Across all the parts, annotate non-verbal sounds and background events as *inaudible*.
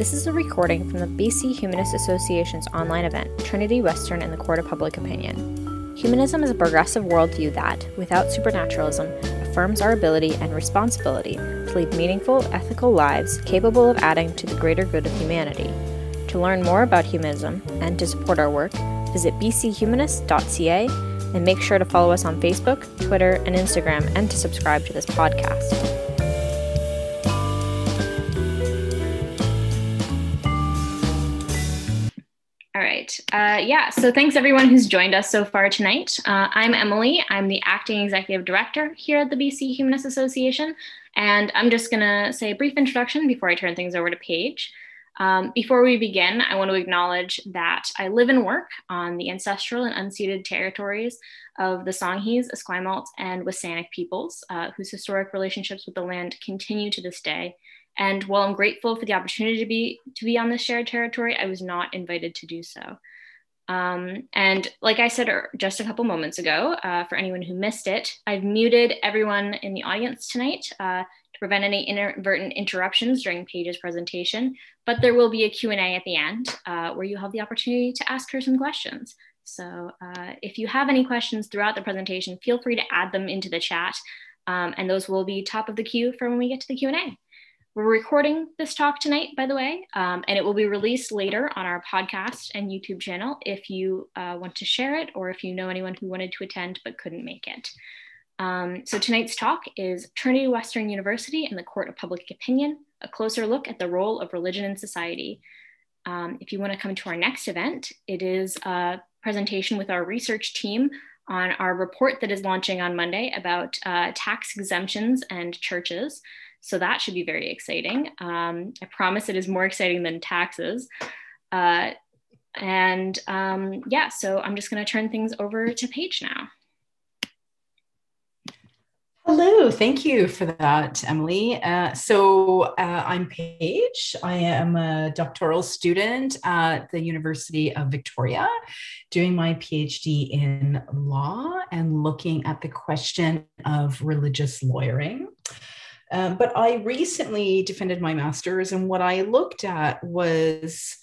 This is a recording from the BC Humanist Association's online event, Trinity Western in the Court of Public Opinion. Humanism is a progressive worldview that, without supernaturalism, affirms our ability and responsibility to lead meaningful, ethical lives capable of adding to the greater good of humanity. To learn more about humanism and to support our work, visit bchumanist.ca and make sure to follow us on Facebook, Twitter, and Instagram and to subscribe to this podcast. Yeah, so thanks everyone who's joined us so far tonight. Uh, I'm Emily. I'm the acting executive director here at the BC Humanist Association. And I'm just going to say a brief introduction before I turn things over to Paige. Um, before we begin, I want to acknowledge that I live and work on the ancestral and unceded territories of the Songhees, Esquimalt, and WSÁNEĆ peoples, uh, whose historic relationships with the land continue to this day. And while I'm grateful for the opportunity to be to be on this shared territory, I was not invited to do so. Um, and like I said er, just a couple moments ago, uh, for anyone who missed it, I've muted everyone in the audience tonight uh, to prevent any inadvertent interruptions during Paige's presentation. But there will be a Q&A at the end uh, where you have the opportunity to ask her some questions. So uh, if you have any questions throughout the presentation, feel free to add them into the chat. Um, and those will be top of the queue for when we get to the Q&A. We're recording this talk tonight, by the way, um, and it will be released later on our podcast and YouTube channel if you uh, want to share it or if you know anyone who wanted to attend but couldn't make it. Um, so tonight's talk is Trinity Western University and the Court of Public Opinion, a closer look at the role of religion in society. Um, if you want to come to our next event, it is a presentation with our research team on our report that is launching on Monday about uh, tax exemptions and churches. So that should be very exciting. Um, I promise it is more exciting than taxes. Uh, and um, yeah, so I'm just going to turn things over to Paige now. Hello, thank you for that, Emily. Uh, so uh, I'm Paige. I am a doctoral student at the University of Victoria, doing my PhD in law and looking at the question of religious lawyering. Um, but I recently defended my master's, and what I looked at was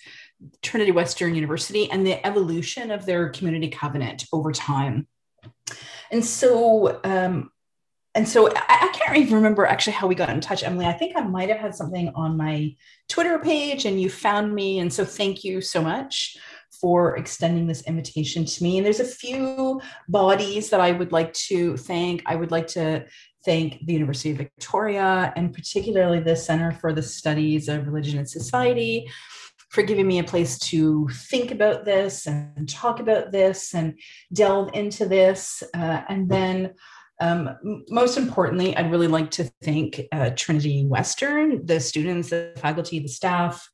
Trinity Western University and the evolution of their community covenant over time. And so, um, and so I, I, can't even remember actually how we got in touch, Emily. I think I might have had something on my Twitter page, and you found me. And so, thank you so much for extending this invitation to me. And there's a few bodies that I would like to thank. I would like to thank the University of Victoria and particularly the Center for the Studies of Religion and Society for giving me a place to think about this and talk about this and delve into this. Uh, and then, um, most importantly, I'd really like to thank uh, Trinity Western, the students, the faculty, the staff.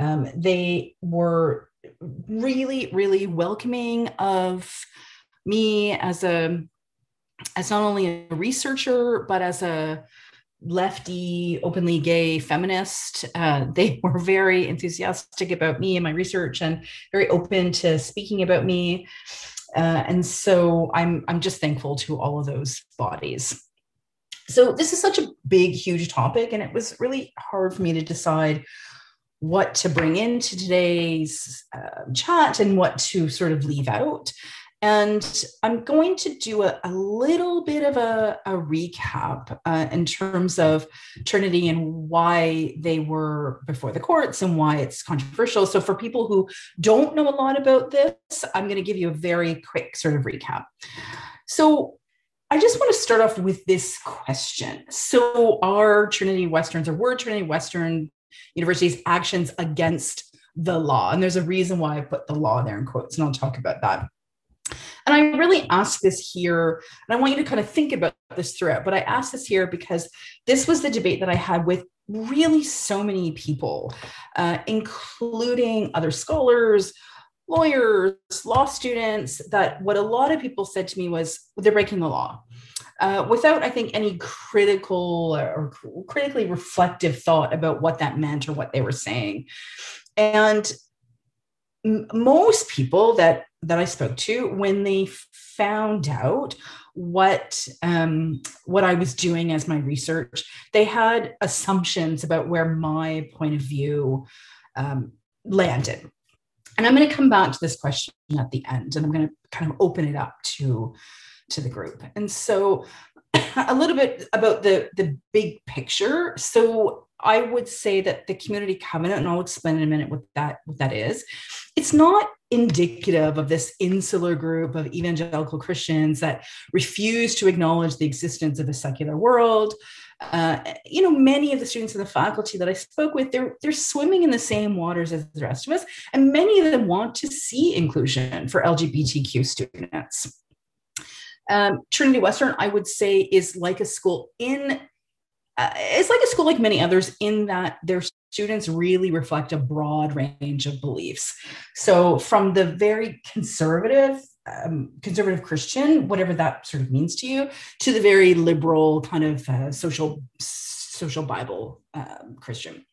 Um, they were really, really welcoming of me as a as not only a researcher, but as a lefty, openly gay feminist. Uh, they *laughs* were very enthusiastic about me and my research and very open to speaking about me. Uh, and so I'm, I'm just thankful to all of those bodies. So this is such a big, huge topic, and it was really hard for me to decide what to bring into today's uh, chat and what to sort of leave out. And I'm going to do a, a little bit of a, a recap uh, in terms of Trinity and why they were before the courts and why it's controversial. So, for people who don't know a lot about this, I'm going to give you a very quick sort of recap. So, I just want to start off with this question. So, are Trinity Westerns or were Trinity Western universities' actions against the law? And there's a reason why I put the law there in quotes, and I'll talk about that. And I really ask this here, and I want you to kind of think about this throughout, but I ask this here because this was the debate that I had with really so many people, uh, including other scholars, lawyers, law students, that what a lot of people said to me was they're breaking the law. Uh, without, I think, any critical or critically reflective thought about what that meant or what they were saying. And most people that that I spoke to when they found out what um, what I was doing as my research, they had assumptions about where my point of view um, landed. And I'm going to come back to this question at the end, and I'm going to kind of open it up to to the group. And so, *coughs* a little bit about the the big picture. So I would say that the community covenant, and I'll explain in a minute what that what that is. It's not indicative of this insular group of evangelical Christians that refuse to acknowledge the existence of a secular world. Uh, you know, many of the students in the faculty that I spoke with, they're they're swimming in the same waters as the rest of us, and many of them want to see inclusion for LGBTQ students. Um, Trinity Western, I would say, is like a school in uh, it's like a school like many others in that their students really reflect a broad range of beliefs. So from the very conservative um, conservative Christian, whatever that sort of means to you, to the very liberal kind of uh, social social Bible um, Christian.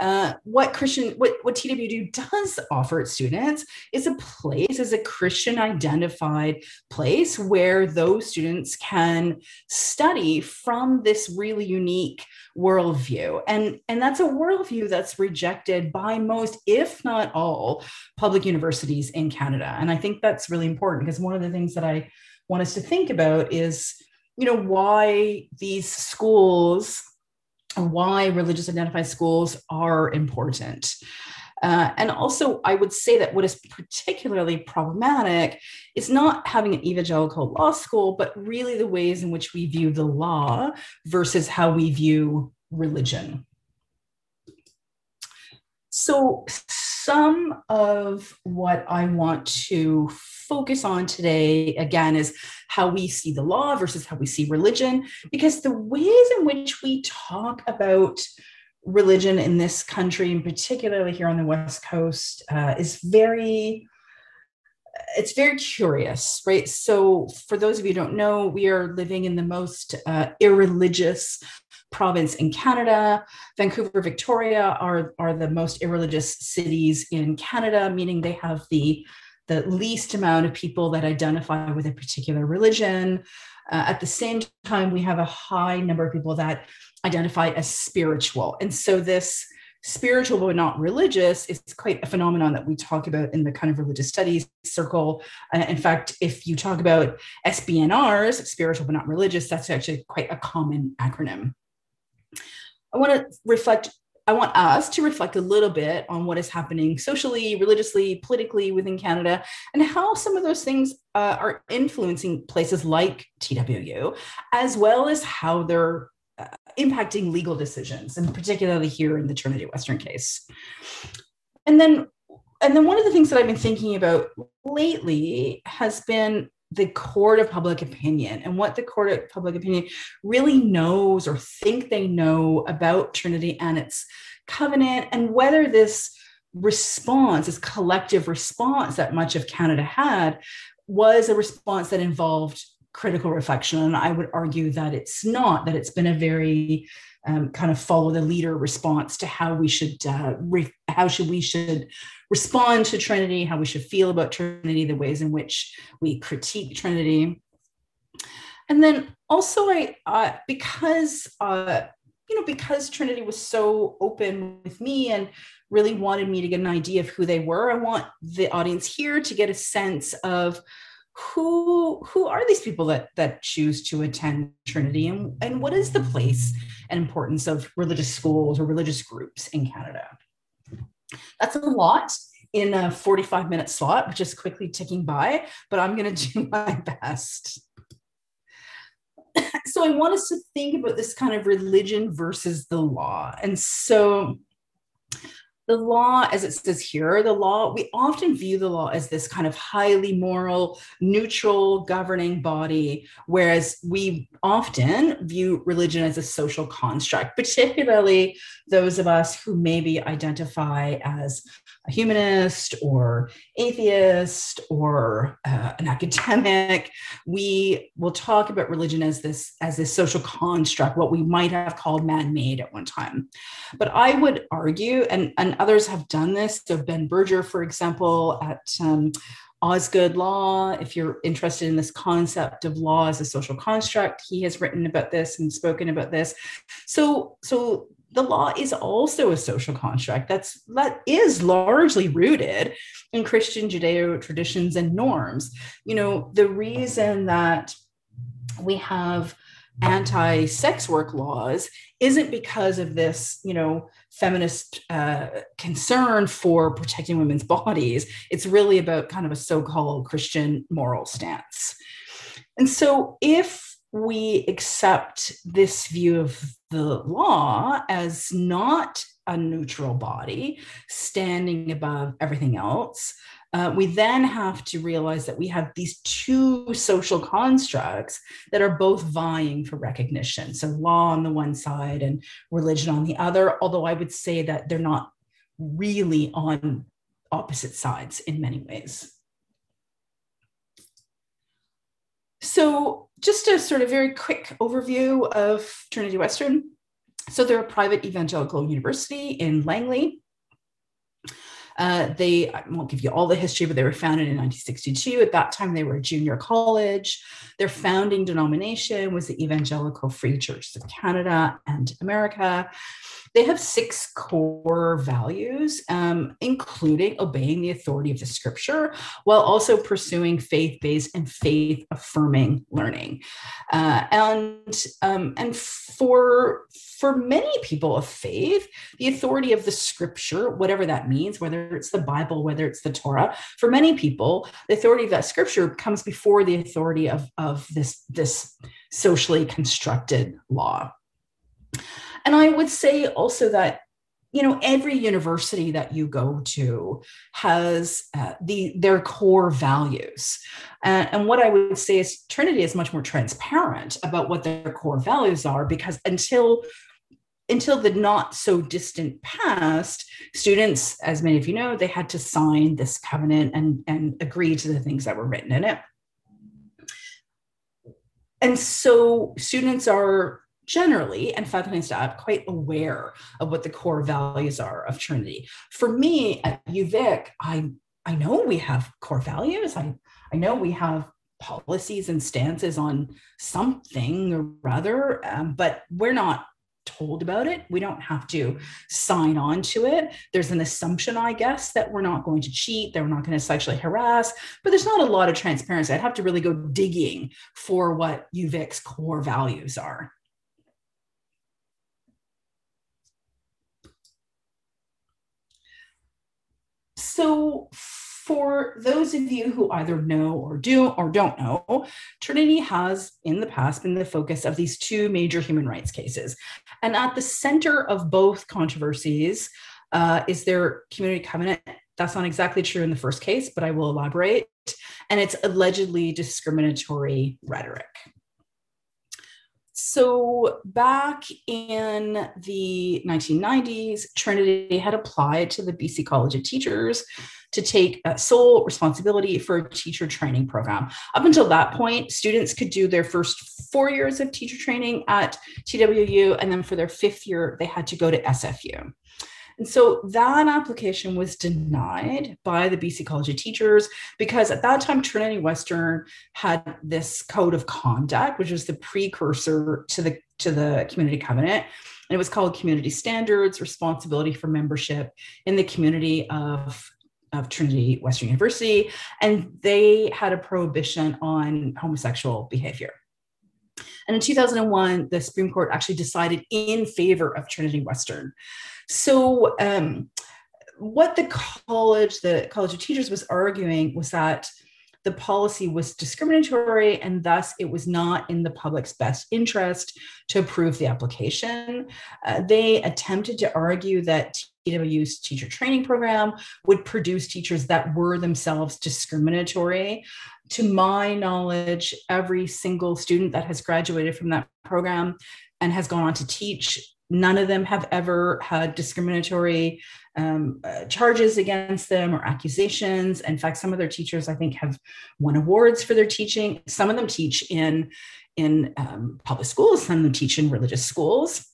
Uh, what Christian, what, what TWU does offer its students is a place, is a Christian identified place where those students can study from this really unique worldview. And, and that's a worldview that's rejected by most, if not all, public universities in Canada. And I think that's really important because one of the things that I want us to think about is, you know, why these schools why religious identified schools are important. Uh, and also, I would say that what is particularly problematic is not having an evangelical law school, but really the ways in which we view the law versus how we view religion. So, some of what I want to focus on today, again, is how we see the law versus how we see religion, because the ways in which we talk about religion in this country, and particularly here on the West Coast, uh, is very it's very curious, right? So, for those of you who don't know, we are living in the most uh, irreligious province in Canada. Vancouver, Victoria are, are the most irreligious cities in Canada, meaning they have the the least amount of people that identify with a particular religion. Uh, at the same time, we have a high number of people that identify as spiritual. And so, this spiritual but not religious is quite a phenomenon that we talk about in the kind of religious studies circle. Uh, in fact, if you talk about SBNRs, spiritual but not religious, that's actually quite a common acronym. I want to reflect I want us to reflect a little bit on what is happening socially, religiously, politically within Canada, and how some of those things uh, are influencing places like TWU, as well as how they're uh, impacting legal decisions, and particularly here in the Trinity Western case. And then, and then one of the things that I've been thinking about lately has been the court of public opinion and what the court of public opinion really knows or think they know about Trinity and its covenant, and whether this response, this collective response that much of Canada had, was a response that involved critical reflection. And I would argue that it's not, that it's been a very um, kind of follow the leader response to how we should uh, re- how should we should respond to Trinity, how we should feel about Trinity, the ways in which we critique Trinity. And then also, I uh, because uh, you know because Trinity was so open with me and really wanted me to get an idea of who they were, I want the audience here to get a sense of who who are these people that that choose to attend Trinity and and what is the place and importance of religious schools or religious groups in Canada? That's a lot in a 45 minute slot, which is quickly ticking by, but I'm going *laughs* to do my best. *laughs* so I want us to think about this kind of religion versus the law. And so the law, as it says here, the law, we often view the law as this kind of highly moral, neutral governing body, whereas we often view religion as a social construct, particularly those of us who maybe identify as a humanist or atheist or uh, an academic we will talk about religion as this as this social construct what we might have called man-made at one time but i would argue and, and others have done this so ben berger for example at um, Osgoode Law, if you're interested in this concept of law as a social construct, he has written about this and spoken about this. So, so the law is also a social construct that's that is largely rooted in Christian Judeo traditions and norms. You know, the reason that we have anti-sex work laws isn't because of this, you know, feminist uh, concern for protecting women's bodies. It's really about kind of a so-called Christian moral stance. And so if we accept this view of the law as not a neutral body standing above everything else, uh, we then have to realize that we have these two social constructs that are both vying for recognition. So, law on the one side and religion on the other, although I would say that they're not really on opposite sides in many ways. So, just a sort of very quick overview of Trinity Western. So, they're a private evangelical university in Langley. Uh, they, I won't give you all the history, but they were founded in 1962. At that time, they were a junior college. Their founding denomination was the Evangelical Free Church of Canada and America. They have six core values, um, including obeying the authority of the scripture while also pursuing faith based and faith affirming learning. Uh, and, um, and for, for many people of faith, the authority of the scripture, whatever that means, whether it's the Bible, whether it's the Torah, for many people, the authority of that scripture comes before the authority of, of this, this socially constructed law. And I would say also that you know every university that you go to has uh, the their core values uh, and what i would say is trinity is much more transparent about what their core values are because until until the not so distant past students as many of you know they had to sign this covenant and and agree to the things that were written in it and so students are generally, and staff, quite aware of what the core values are of Trinity. For me at UVic, I, I know we have core values. I, I know we have policies and stances on something or other, um, but we're not told about it. We don't have to sign on to it. There's an assumption, I guess, that we're not going to cheat, that we're not going to sexually harass, but there's not a lot of transparency. I'd have to really go digging for what UVic's core values are. So, for those of you who either know or do or don't know, Trinity has in the past been the focus of these two major human rights cases. And at the center of both controversies uh, is their community covenant. That's not exactly true in the first case, but I will elaborate. And it's allegedly discriminatory rhetoric. So, back in the 1990s, Trinity had applied to the BC College of Teachers to take uh, sole responsibility for a teacher training program. Up until that point, students could do their first four years of teacher training at TWU, and then for their fifth year, they had to go to SFU. And so that application was denied by the BC College of Teachers because at that time, Trinity Western had this code of conduct, which was the precursor to the, to the community covenant. And it was called Community Standards Responsibility for Membership in the Community of of Trinity Western University, and they had a prohibition on homosexual behavior. And in 2001, the Supreme Court actually decided in favor of Trinity Western. So, um, what the college, the College of Teachers, was arguing was that the policy was discriminatory and thus it was not in the public's best interest to approve the application. Uh, they attempted to argue that TWU's teacher training program would produce teachers that were themselves discriminatory. To my knowledge, every single student that has graduated from that program and has gone on to teach None of them have ever had discriminatory um, uh, charges against them or accusations. In fact, some of their teachers, I think, have won awards for their teaching. Some of them teach in in um, public schools. Some of them teach in religious schools.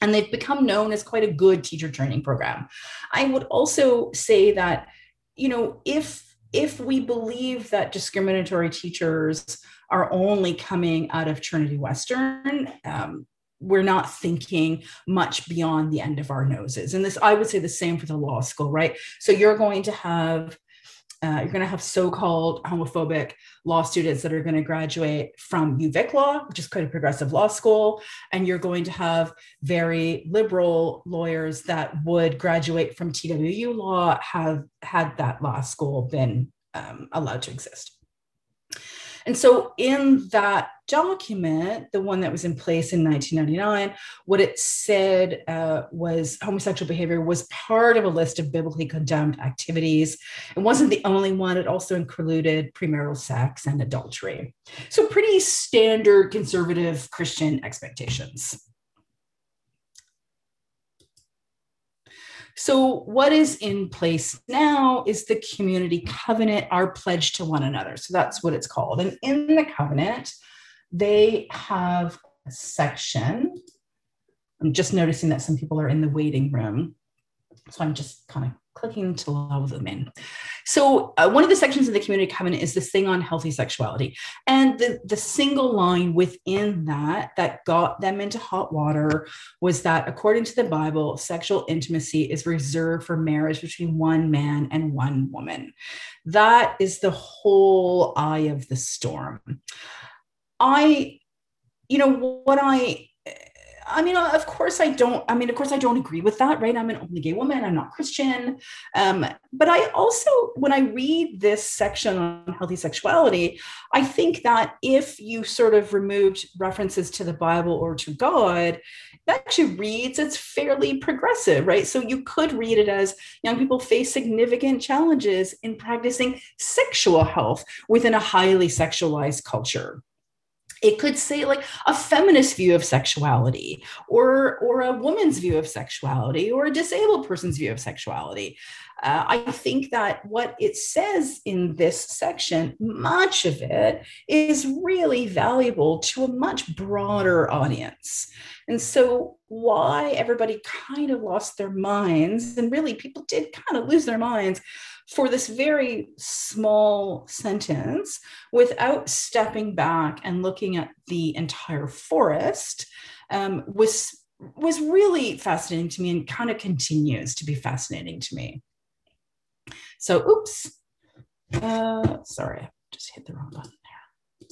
And they've become known as quite a good teacher training program. I would also say that, you know, if if we believe that discriminatory teachers are only coming out of Trinity Western, um, we're not thinking much beyond the end of our noses. And this, I would say the same for the law school, right? So you're going to have uh, you're going to have so-called homophobic law students that are going to graduate from UVic Law, which is quite a progressive law school, and you're going to have very liberal lawyers that would graduate from TWU Law have had that law school been um, allowed to exist. And so, in that document, the one that was in place in 1999, what it said uh, was homosexual behavior was part of a list of biblically condemned activities. It wasn't the only one, it also included premarital sex and adultery. So, pretty standard conservative Christian expectations. So, what is in place now is the community covenant, our pledge to one another. So, that's what it's called. And in the covenant, they have a section. I'm just noticing that some people are in the waiting room. So, I'm just kind of clicking to allow them in. So uh, one of the sections of the community covenant is this thing on healthy sexuality. And the, the single line within that that got them into hot water was that according to the Bible, sexual intimacy is reserved for marriage between one man and one woman. That is the whole eye of the storm. I, you know, what I I mean, of course, I don't. I mean, of course, I don't agree with that, right? I'm an openly gay woman. I'm not Christian. Um, but I also, when I read this section on healthy sexuality, I think that if you sort of removed references to the Bible or to God, that actually reads it's fairly progressive, right? So you could read it as young people face significant challenges in practicing sexual health within a highly sexualized culture it could say like a feminist view of sexuality or or a woman's view of sexuality or a disabled person's view of sexuality. Uh, i think that what it says in this section much of it is really valuable to a much broader audience. And so why everybody kind of lost their minds and really people did kind of lose their minds for this very small sentence without stepping back and looking at the entire forest um, was was really fascinating to me and kind of continues to be fascinating to me. So, oops, uh, sorry, I just hit the wrong button there.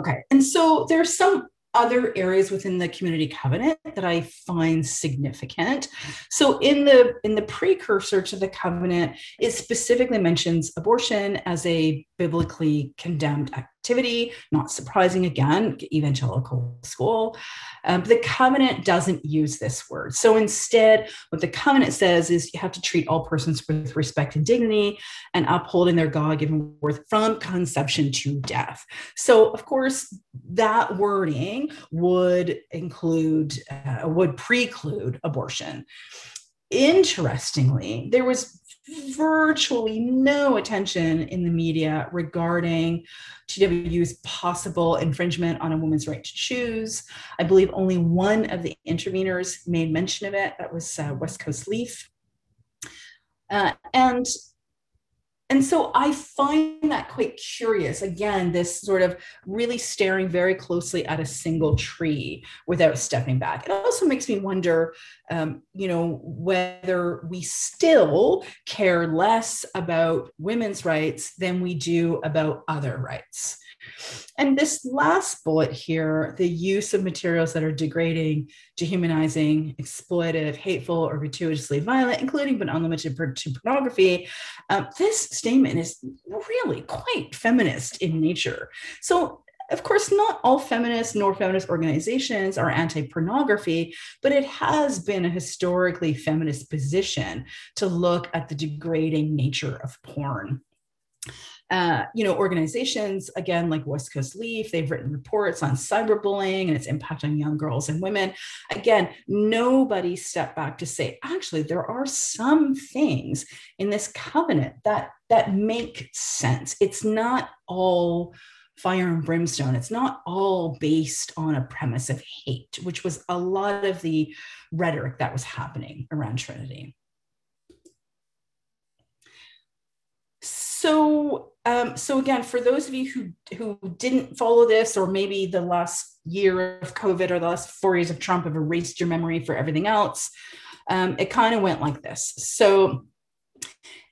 Okay, and so there's some other areas within the community covenant that I find significant. So in the in the precursor to the covenant, it specifically mentions abortion as a biblically condemned activity. Not surprising again, evangelical school. Um, the covenant doesn't use this word. So instead, what the covenant says is you have to treat all persons with respect and dignity and upholding their God given worth from conception to death. So, of course, that wording would include, uh, would preclude abortion. Interestingly, there was virtually no attention in the media regarding TWU's possible infringement on a woman's right to choose. I believe only one of the interveners made mention of it. That was uh, West Coast Leaf. Uh, and and so I find that quite curious. Again, this sort of really staring very closely at a single tree without stepping back. It also makes me wonder, um, you know, whether we still care less about women's rights than we do about other rights. And this last bullet here, the use of materials that are degrading, dehumanizing, exploitive, hateful, or gratuitously violent, including but unlimited to pornography, um, this statement is really quite feminist in nature. So of course, not all feminist nor feminist organizations are anti pornography, but it has been a historically feminist position to look at the degrading nature of porn. Uh, you know, organizations, again, like West Coast Leaf, they've written reports on cyberbullying and its impact on young girls and women. Again, nobody stepped back to say, actually, there are some things in this covenant that that make sense. It's not all fire and brimstone. It's not all based on a premise of hate, which was a lot of the rhetoric that was happening around Trinity. So um, so again, for those of you who who didn't follow this, or maybe the last year of COVID or the last four years of Trump have erased your memory for everything else, um, it kind of went like this. So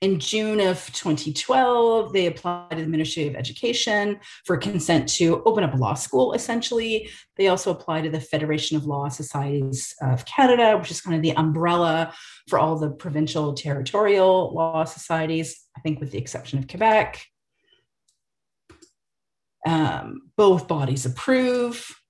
in June of 2012, they applied to the Ministry of Education for consent to open up a law school, essentially. They also applied to the Federation of Law Societies of Canada, which is kind of the umbrella for all the provincial territorial law societies, I think with the exception of Quebec. Um, both bodies approve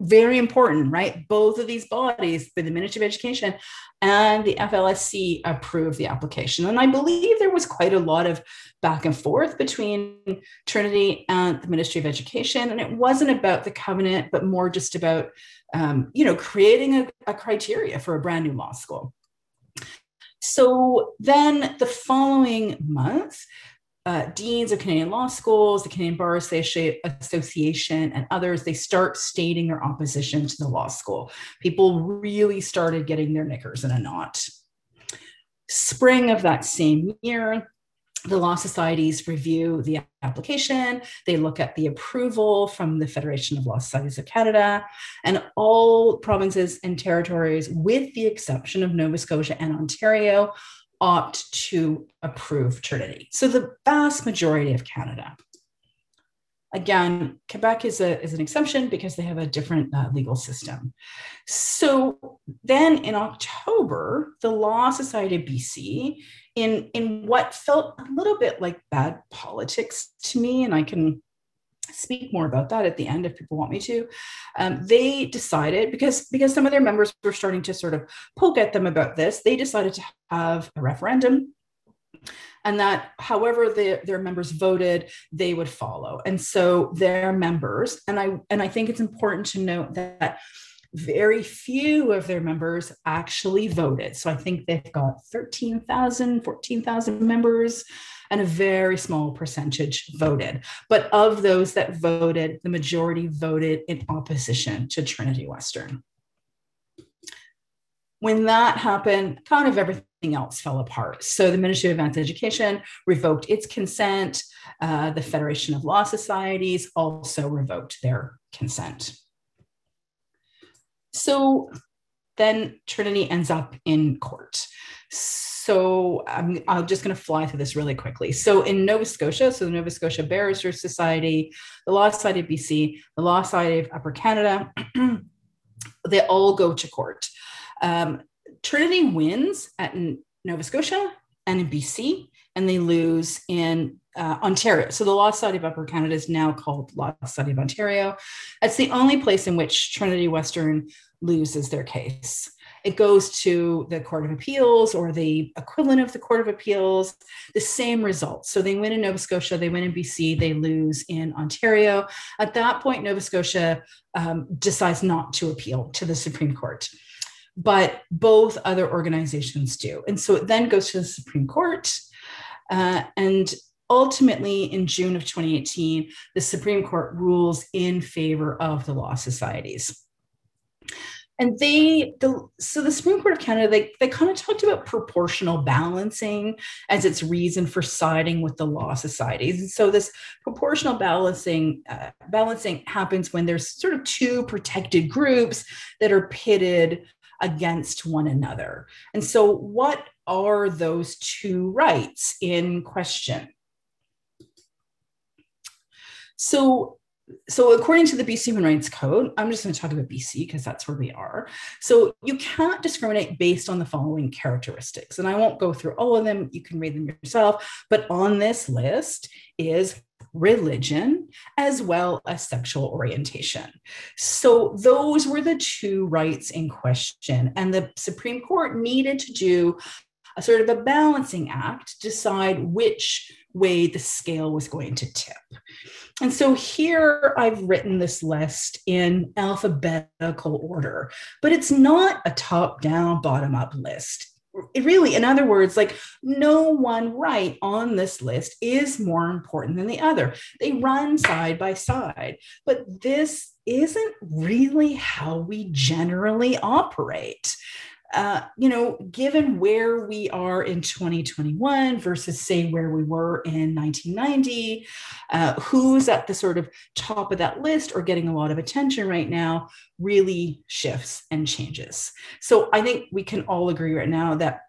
very important, right? Both of these bodies, the Ministry of Education and the FLSC, approved the application. And I believe there was quite a lot of back and forth between Trinity and the Ministry of Education. And it wasn't about the covenant, but more just about, um, you know, creating a, a criteria for a brand new law school. So then the following month, uh, deans of Canadian law schools, the Canadian Bar Association, and others, they start stating their opposition to the law school. People really started getting their knickers in a knot. Spring of that same year, the law societies review the application. They look at the approval from the Federation of Law Societies of Canada, and all provinces and territories, with the exception of Nova Scotia and Ontario, opt to approve Trinity. So the vast majority of Canada. Again, Quebec is, a, is an exception because they have a different uh, legal system. So then in October, the Law Society of BC, in, in what felt a little bit like bad politics to me, and I can speak more about that at the end if people want me to. Um, they decided because because some of their members were starting to sort of poke at them about this they decided to have a referendum. And that however the, their members voted they would follow. And so their members and i and i think it's important to note that very few of their members actually voted. So i think they've got 13000 14000 members and a very small percentage voted. But of those that voted, the majority voted in opposition to Trinity Western. When that happened, kind of everything else fell apart. So the Ministry of Advanced Education revoked its consent. Uh, the Federation of Law Societies also revoked their consent. So then Trinity ends up in court I'm, I'm just going to fly through this really quickly. So in Nova Scotia, so the Nova Scotia Barristers Society, the Law Society of BC, the Law Society of Upper Canada, *clears throat* they all go to court. Um, Trinity wins at Nova Scotia and in BC, and they lose in uh, Ontario. So the Law Society of Upper Canada is now called Law Society of Ontario. It's the only place in which Trinity Western loses their case it goes to the Court of Appeals or the equivalent of the Court of Appeals, the same results. So they win in Nova Scotia, they win in BC, they lose in Ontario. At that point, Nova Scotia um, decides not to appeal to the Supreme Court. But both other organizations do. And so it then goes to the Supreme Court. Uh, and ultimately, in June of 2018, the Supreme Court rules in favor of the law societies and they the so the supreme court of canada they, they kind of talked about proportional balancing as its reason for siding with the law societies. And so this proportional balancing uh, balancing happens when there's sort of two protected groups that are pitted against one another. And so what are those two rights in question? So so according to the BC Human Rights Code, I'm just going to talk about BC because that's where we are. So you can't discriminate based on the following characteristics. And I won't go through all of them, you can read them yourself. But on this list is religion as well as sexual orientation. So those were the two rights in question. And the Supreme Court needed to do a sort of a balancing act, decide which way the scale was going to tip. And so here I've written this list in alphabetical order, but it's not a top down, bottom up list. It really, in other words, like no one right on this list is more important than the other. They run side by side, but this isn't really how we generally operate. Uh, you know, given where we are in 2021 versus, say, where we were in 1990, uh, who's at the sort of top of that list or getting a lot of attention right now really shifts and changes. So I think we can all agree right now that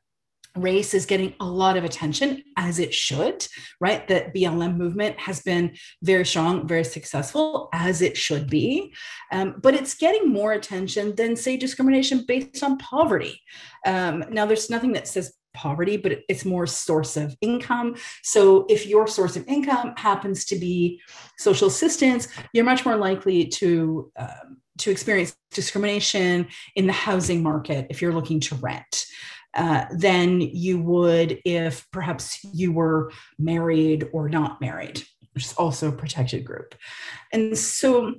race is getting a lot of attention as it should right? The blm movement has been very strong very successful as it should be. Um, but it's getting more attention than say discrimination based on poverty. Um, now there's nothing that says poverty but it's more source of income. So if your source of income happens to be social assistance you're much more likely to um, to experience discrimination in the housing market if you're looking to rent uh, than you would if perhaps you were married or not married, which is also a protected group. And so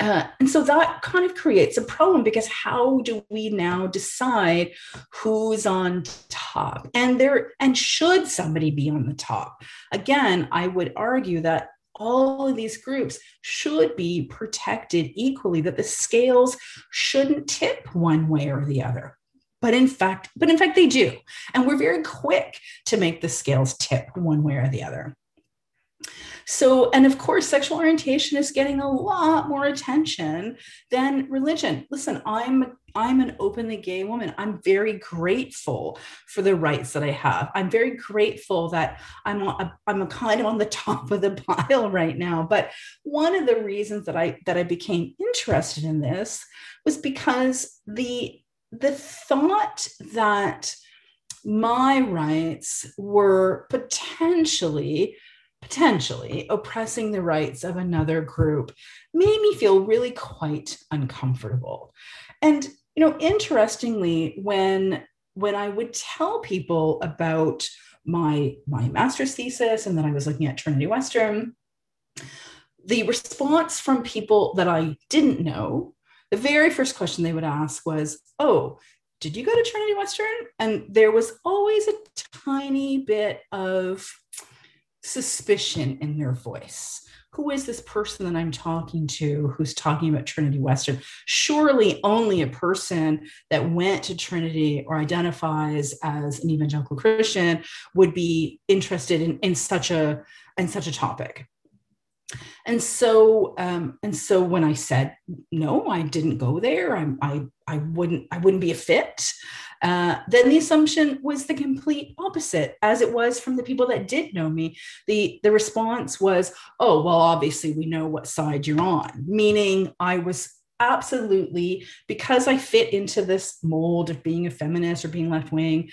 uh, and so that kind of creates a problem because how do we now decide who's on top? And there and should somebody be on the top? Again i would argue that all of these groups should be protected equally that the scales shouldn't tip one way or the other but in fact but in fact they do. And we're very quick to make the scales tip one way or the other. So and of course sexual orientation is getting a lot more attention than religion. Listen i'm i'm an openly gay woman. I'm very grateful for the rights that i have. I'm very grateful that i'm a, i'm a kind of on the *laughs* top of the pile right now. But one of the reasons that i that i became interested in this was because the the thought that my rights were potentially potentially oppressing the rights of another group made me feel really quite uncomfortable. And you know interestingly when when i would tell people about my my master's thesis and that i was looking at trinity western the response from people that i didn't know the very first question they would ask was, Oh, did you go to Trinity Western? And there was always a tiny bit of suspicion in their voice. Who is this person that I'm talking to who's talking about Trinity Western? Surely only a person that went to Trinity or identifies as an evangelical Christian would be interested in, in such a in such a topic and so um, and so when i said no i didn't go there. I i, I wouldn't i wouldn't be a fit uh, then the assumption was the complete opposite. As it was from the people that did know me the the response was oh well obviously we know what side you're on. Meaning i was absolutely because i fit into this mold of being a feminist or being left wing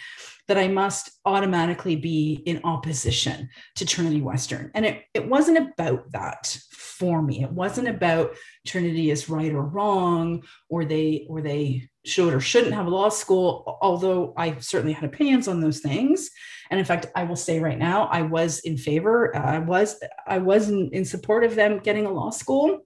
that I must automatically be in opposition to Trinity Western. And it, it wasn't about that for me. It wasn't about Trinity is right or wrong, or they or they should or shouldn't have a law school, although I certainly had opinions on those things. And in fact, I will say right now, I was in favor. Uh, I was I was in, in support of them getting a law school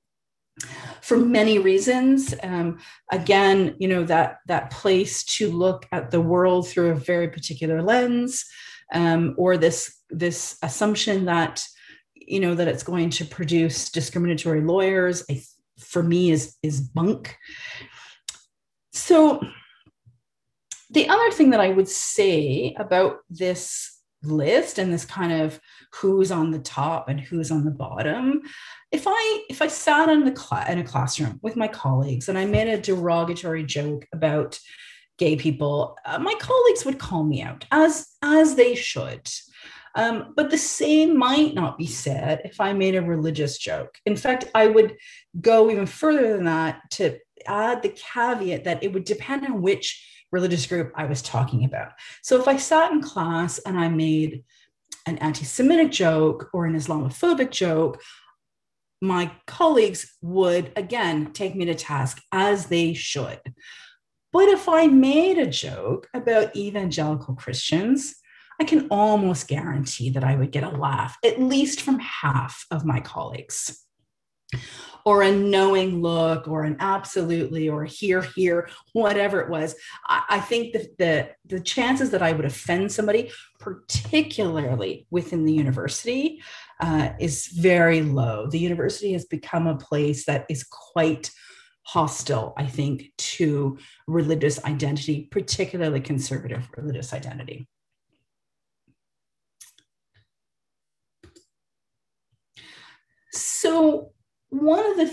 for many reasons. Um, again, you know that that place to look at the world through a very particular lens, um, or this this assumption that you know that it's going to produce discriminatory lawyers. I, for me, is is bunk. So, the other thing that I would say about this list and this kind of who's on the top and who's on the bottom if i if i sat in, the cl- in a classroom with my colleagues and i made a derogatory joke about gay people uh, my colleagues would call me out as as they should um, but the same might not be said if i made a religious joke in fact i would go even further than that to add the caveat that it would depend on which religious group I was talking about. So if I sat in class and I made an anti Semitic joke or an Islamophobic joke, my colleagues would again take me to task as they should. But if I made a joke about evangelical Christians, I can almost guarantee that I would get a laugh, at least from half of my colleagues or a knowing look or an absolutely or hear hear whatever it was i, I think that the the chances that i would offend somebody particularly within the university uh, is very low the university has become a place that is quite hostile, I think, to religious identity, particularly conservative religious identity. So, one of the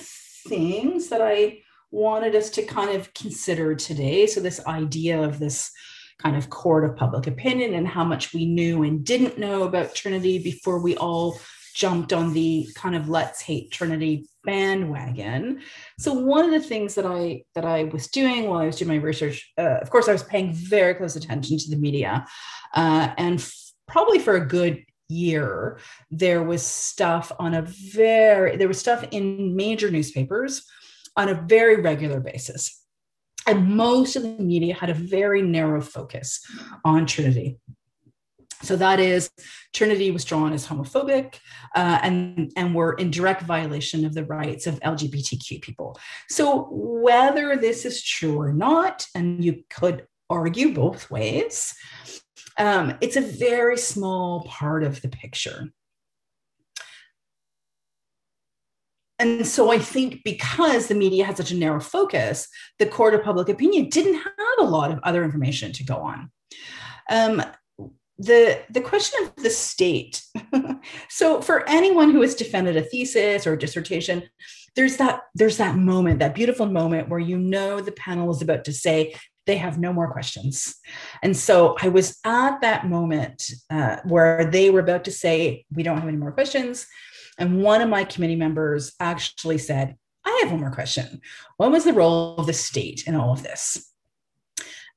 things that I wanted us to kind of consider today, so this idea of this kind of court of public opinion and how much we knew and didn't know about Trinity before we all jumped on the kind of let's hate Trinity bandwagon. So one of the things that I that I was doing while I was doing my research, uh, of course, I was paying very close attention to the media, uh, and f- probably for a good year, there was stuff on a very there was stuff in major newspapers on a very regular basis. And most of the media had a very narrow focus on Trinity. So that is, Trinity was drawn as homophobic uh, and, and were in direct violation of the rights of LGBTQ people. So, whether this is true or not, and you could argue both ways, um, it's a very small part of the picture. And so I think because the media had such a narrow focus, the court of public opinion didn't have a lot of other information to go on. Um, the, the question of the state. *laughs* so for anyone who has defended a thesis or a dissertation, there's that there's that moment, that beautiful moment where you know the panel is about to say they have no more questions. And so I was at that moment uh, where they were about to say, we don't have any more questions. And one of my committee members actually said, I have one more question. What was the role of the state in all of this?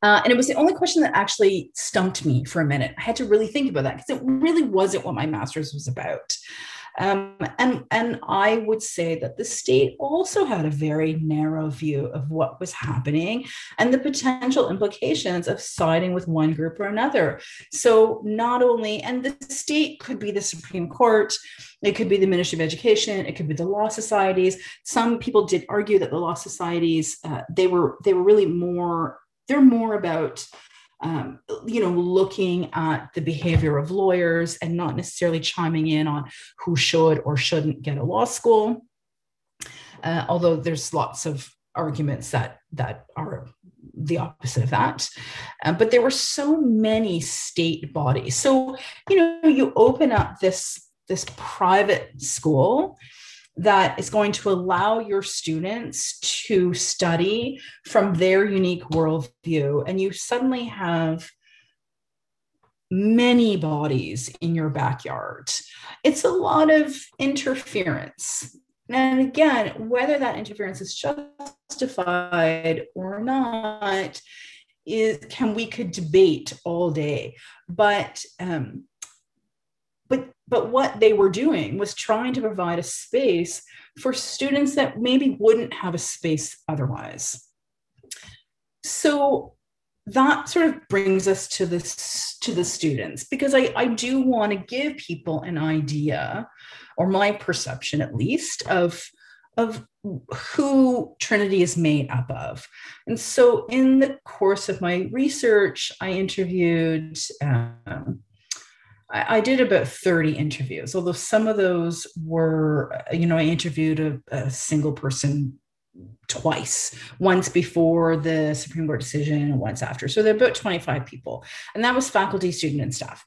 Uh, and it was the only question that actually stumped me for a minute. I had to really think about that because it really wasn't what my master's was about. Um, and, and I would say that the state also had a very narrow view of what was happening and the potential implications of siding with one group or another. So, not only, and the state could be the Supreme Court, it could be the Ministry of Education, it could be the law societies. Some people did argue that the law societies, uh, they were they were really more they're more about um, you know, looking at the behavior of lawyers and not necessarily chiming in on who should or shouldn't get a law school. Uh, although there's lots of arguments that that are the opposite of that. Uh, but there were so many state bodies. So you know, you open up this this private school that is going to allow your students to study from their unique worldview. And you suddenly have many bodies in your backyard. It's a lot of interference. And again, whether that interference is justified or not, is can we could debate all day. But um, but what they were doing was trying to provide a space for students that maybe wouldn't have a space otherwise so that sort of brings us to this to the students because i, I do want to give people an idea or my perception at least of of who Trinity is made up of. And so, in the course of my research, I interviewed um, I, I did about 30 interviews, although some of those were, uh, you know, I interviewed a, a single person twice, once before the Supreme Court decision and once after. So there are about 25 people. And that was faculty, student, and staff.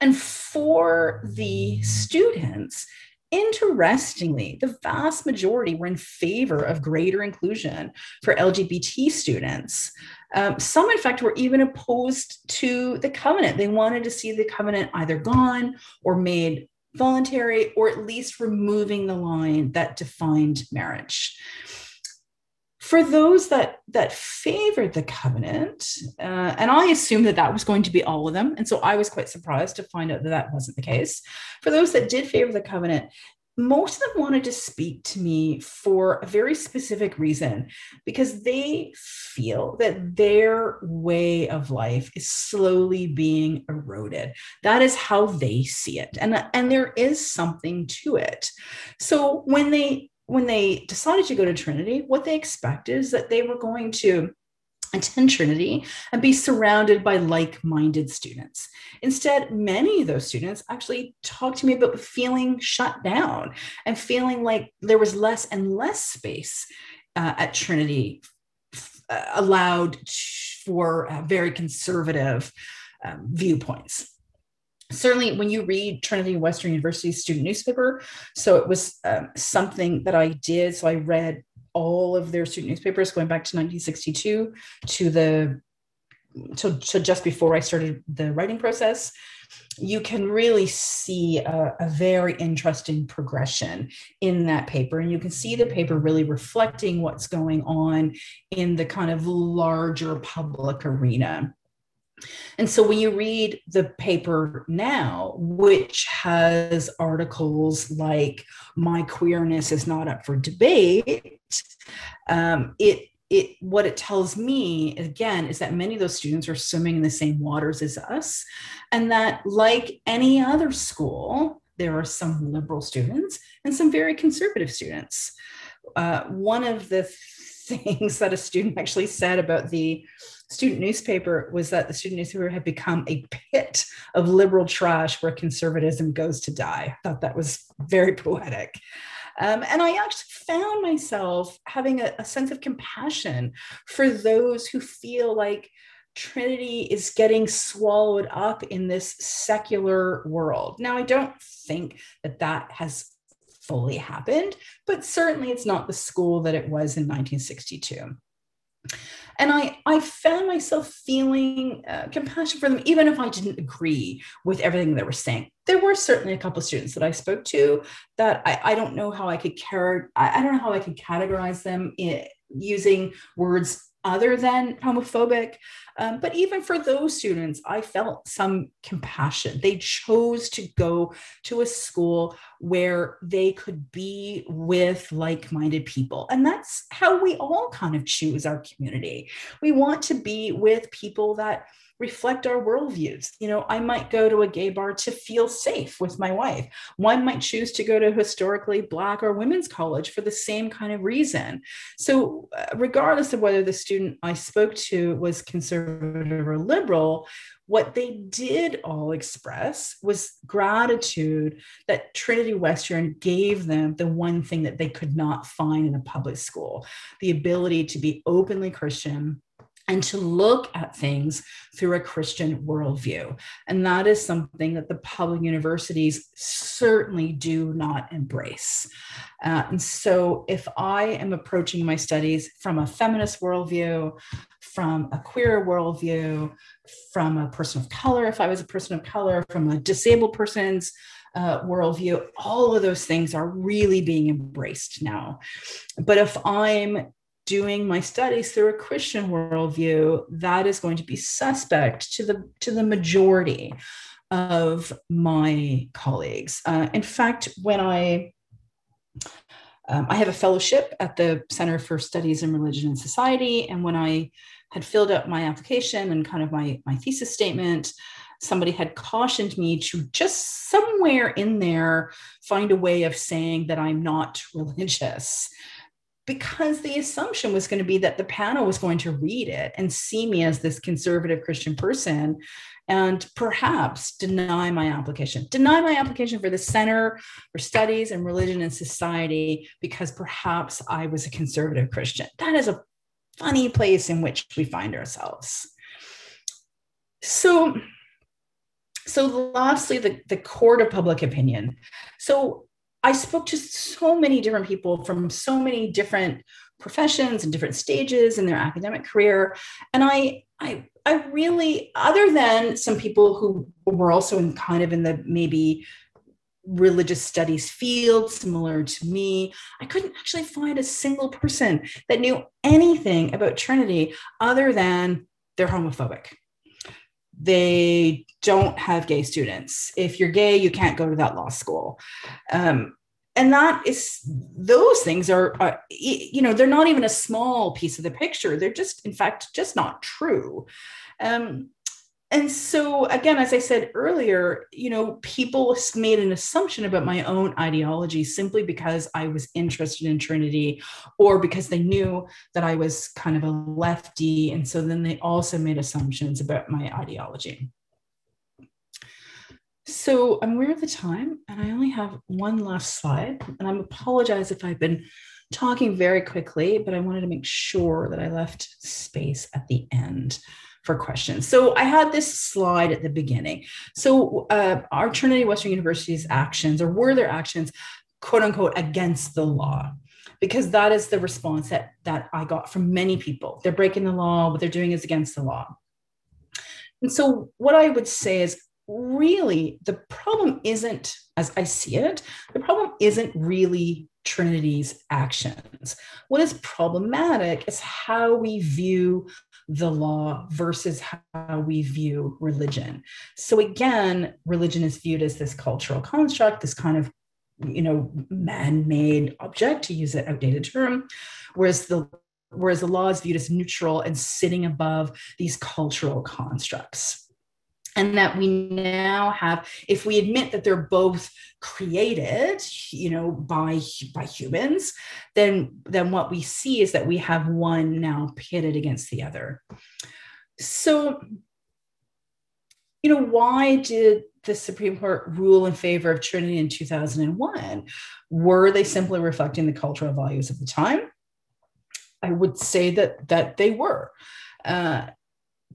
And for the students, interestingly, the vast majority were in favor of greater inclusion for LGBT students. Um, some, in fact, were even opposed to the covenant. They wanted to see the covenant either gone or made voluntary, or at least removing the line that defined marriage. For those that that favored the covenant, uh, and I assumed that that was going to be all of them, and so I was quite surprised to find out that that wasn't the case. For those that did favor the covenant, most of them wanted to speak to me for a very specific reason because they feel that their way of life is slowly being eroded. That is how they see it. And and there is something to it. So when they when they decided to go to trinity what they expected is that they were going to attend Trinity and be surrounded by like minded students. Instead, many of those students actually talked to me about feeling shut down and feeling like there was less and less space uh, at Trinity uh, allowed for uh, very conservative um, viewpoints certainly when you read trinity western university's student newspaper so it was um, something that i did so i read all of their student newspapers going back to 1962 to the to, to just before I started the writing process, you can really see a, a, very interesting progression in that paper. And you can see the paper really reflecting what's going on in the kind of larger public arena. And so when you read the paper now, which has articles like My Queerness is Not Up for Debate, um, it it what it tells me again is that many of those students are swimming in the same waters as us and that like any other school there are some liberal students and some very conservative students. Uh, one of the *laughs* things that a student actually said about the student newspaper was that the student newspaper had become a pit of liberal trash where conservatism goes to die. I thought that was very poetic. Um, and I actually found myself having a, a sense of compassion for those who feel like Trinity is getting swallowed up in this secular world. Now, I don't think that that has fully happened, but certainly it's not the school that it was in 1962 and I, I found myself feeling uh, compassion for them, even if I didn't agree with everything they were saying. There were certainly a couple of students that I spoke to that I, I don't know how I could care. I, I don't know how I could categorize them in, using words other than homophobic. Um, but even for those students, I felt some compassion. They chose to go to a school where they could be with like minded people. And that's how we all kind of choose our community. We want to be with people that reflect our worldviews. You know, I might go to a gay bar to feel safe with my wife. One might choose to go to historically Black or women's college for the same kind of reason. So, uh, regardless of whether the student I spoke to was conservative or liberal, what they did all express was gratitude that Trinity Western gave them the one thing that they could not find in a public school the ability to be openly Christian and to look at things through a Christian worldview. And that is something that the public universities certainly do not embrace. Uh, and so, if I am approaching my studies from a feminist worldview, from a queer worldview, from a person of color, if I was a person of color, from a disabled person's uh, worldview, all of those things are really being embraced now. But if I'm doing my studies through a Christian worldview, that is going to be suspect to the to the majority of my colleagues. Uh, in fact, when I um, I have a fellowship at the Center for Studies in Religion and Society, and when I had filled out my application and kind of my my thesis statement, somebody had cautioned me to just somewhere in there find a way of saying that I'm not *laughs* religious because the assumption was going to be that the panel was going to read it and see me as this conservative Christian person and perhaps deny my application. Deny my application for the Center for Studies in Religion and Society because perhaps I was a conservative Christian. That is a funny place in which we find ourselves. So, so lastly, the, the court of public opinion. So I spoke to so many different people from so many different professions and different stages in their academic career. And I, I, I really, other than some people who were also in kind of in the maybe religious studies field similar to me, I couldn't actually find a single person that knew anything about Trinity other than they're homophobic they don't have gay students. If you're gay, you can't go to that law school. Um, and that is those things are, are, you know they're not even a small piece of the picture they're just in fact just not true um, and so again as i said earlier you know people made an assumption about my own ideology simply because i was interested in trinity or because they knew that i was kind of a lefty. And so then they also made assumptions about my ideology. So i'm aware of the time and i only have one last slide. And i apologize if i've been talking very quickly but i wanted to make sure that i left space at the end for questions. So I had this slide at the beginning. So uh, our Trinity Western University's actions, or were their actions, quote unquote, against the law? Because that is the response that that I got from many people. They're breaking the law. What they're doing is against the law. And so what I would say is really the problem isn't, as I see it, the problem isn't really Trinity's actions. What is problematic is how we view the law versus how we view religion. So again, religion is viewed as this cultural construct, this kind of you know man-made object to use an outdated term whereas the whereas the law is viewed as neutral and sitting above these cultural constructs and that we now have if we admit that they're both created you know by by humans then then what we see is that we have one now pitted against the other. So you know why did the supreme court rule in favor of trinity in 2001 were they simply reflecting the cultural values of the time? I would say that that they were. Uh,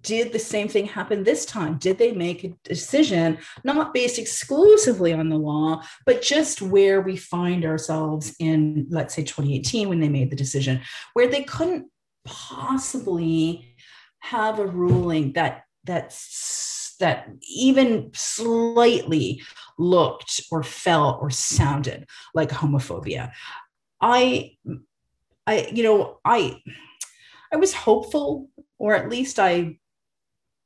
did the same thing happen this time? Did they make a decision not based exclusively on the law, but just where we find ourselves in, let's say, 2018 when they made the decision, where they couldn't possibly have a ruling that that's that even slightly looked or felt or sounded like homophobia. I I you know I I was hopeful or at least I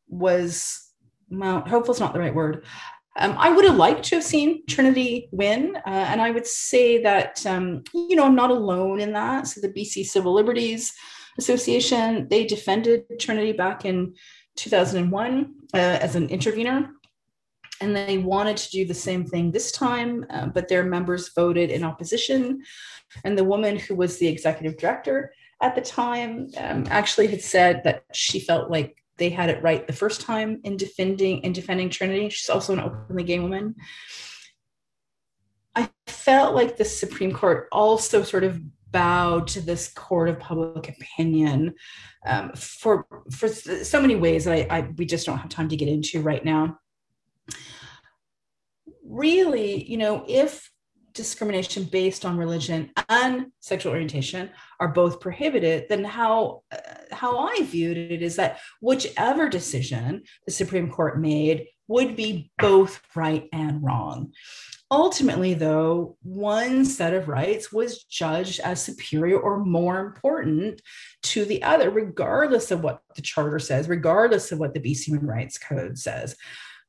was well, hopeful is not the right word. Um, I would have liked to have seen Trinity win, uh, and I would say that um, you know I'm not alone in that. So the BC Civil Liberties Association they defended Trinity back in 2001 uh, as an intervener, and they wanted to do the same thing this time, uh, but their members voted in opposition. And the woman who was the executive director at the time um, actually had said that she felt like they had it right the first time in defending in defending Trinity. She's also an openly gay woman. I felt like the Supreme Court also sort of bowed to this court of public opinion um, for for so many ways that I, I we just don't have time to get into right now. Really, you know, if discrimination based on religion and sexual orientation are both prohibited, then how uh, how I viewed it is that whichever decision the Supreme Court made would be both right and wrong. Ultimately, though, one set of rights was judged as superior or more important to the other, regardless of what the charter says, regardless of what the BC Human Rights Code says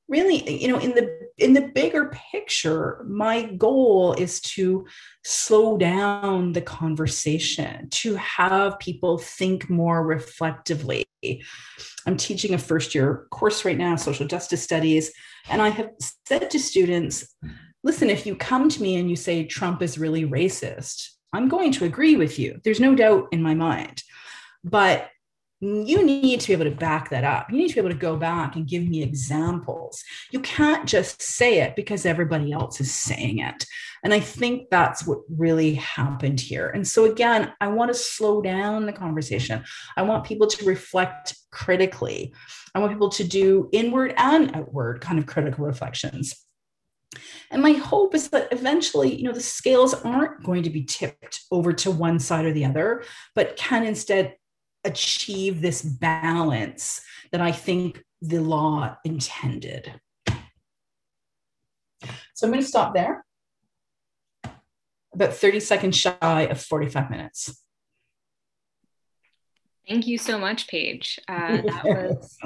really you know in the in the bigger picture my goal is to slow down the conversation to have people think more reflectively. I'm teaching a first year course right now social justice studies and i have said to students listen if you come to me and you say trump is really racist i'm going to agree with you. There's no doubt in my mind. But you need to be able to back that up. You need to be able to go back and give me examples. You can't just say it because everybody else is saying it. And I think that's what really happened here. And so, again, I want to slow down the conversation. I want people to reflect critically. I want people to do inward and outward kind of critical reflections. And my hope is that eventually, you know, the scales aren't going to be tipped over to one side or the other, but can instead achieve this balance that I think the law intended. So I'm going to stop there. About 30 seconds shy of 45 minutes. Thank you so much, Paige. Uh, *laughs* that was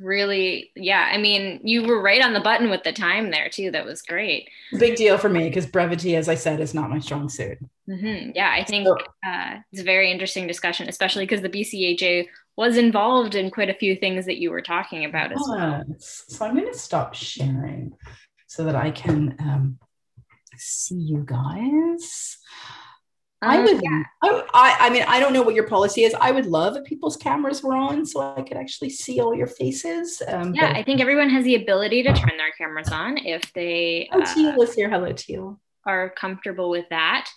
really, yeah. I mean, you were right on the button with the time there, too. That was great. Big deal for me because brevity, as I said, is not my strong suit. Mm-hmm. Yeah, I think uh, it's a very interesting discussion, especially because the BCHA was involved in quite a few things that you were talking about as well. So I'm going to stop sharing so that I can um, see you guys. I um, would, yeah. I, I mean, I don't know what your policy is. I would love if people's cameras were on so I could actually see all your faces. Um, yeah, I think everyone has the ability to turn their cameras on if they. Oh, uh, Teal is here. Hello, Teal. Are comfortable with that.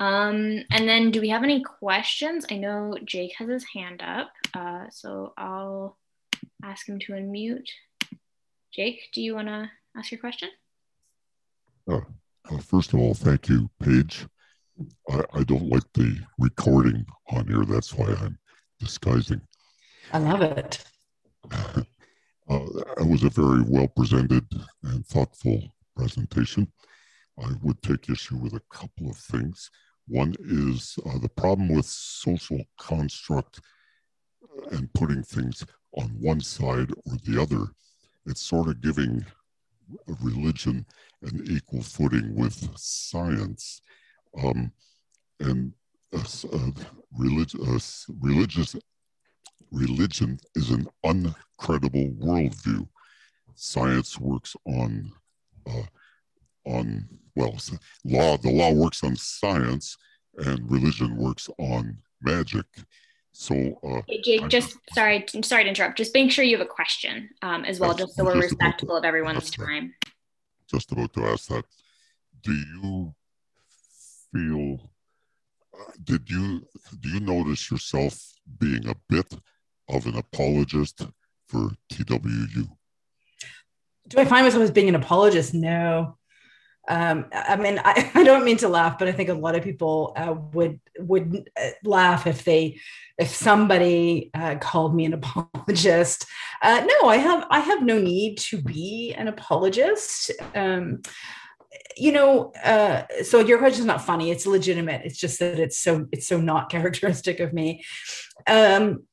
Um, and then do we have any questions? I know Jake has his hand up, uh, so I'll ask him to unmute. Jake, do you want to ask your question? Uh, uh, first of all, thank you, Paige. I, I don't like the recording on here. That's why I'm disguising. I love it. *laughs* uh, it was a very well presented and thoughtful presentation. I would take issue with a couple of things. One is uh, the problem with social construct and putting things on one side or the other. It's sort of giving religion an equal footing with science. Um, and uh, uh, uh, religious religion is an uncredible worldview. Science works on uh, on well, law, the law works on science and religion works on magic. So, uh, hey, Jake, I'm, just sorry, sorry to interrupt. Just make sure you have a question um, as well, just so we're just respectful of everyone's time. That. Just about to ask that. Do you feel? Uh, did you do you notice yourself being a bit of an apologist for TWU? Do I find myself as being an apologist? No um, I mean, I, *laughs* I, don't mean to laugh, but I think a lot of people uh, would would uh, laugh if they if somebody uh, called me an *laughs* apologist. Uh, no, I have I have no need to be an apologist. Um, you know, uh, so your question is not funny; it's legitimate. It's just that it's so it's so not *laughs* characteristic of me. Um,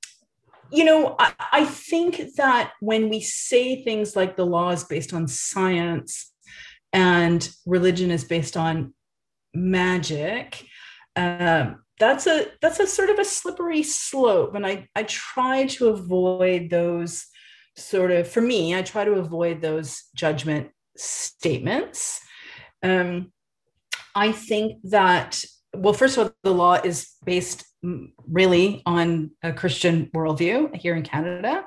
you know, I, I think that when we say things like the law is based on science and religion is based on magic um, that's a that's a sort of a slippery slope. And i i try to avoid those sort of for me i try to avoid those judgment statements. Um, i think that well first of all the law is based really on a christian worldview here in canada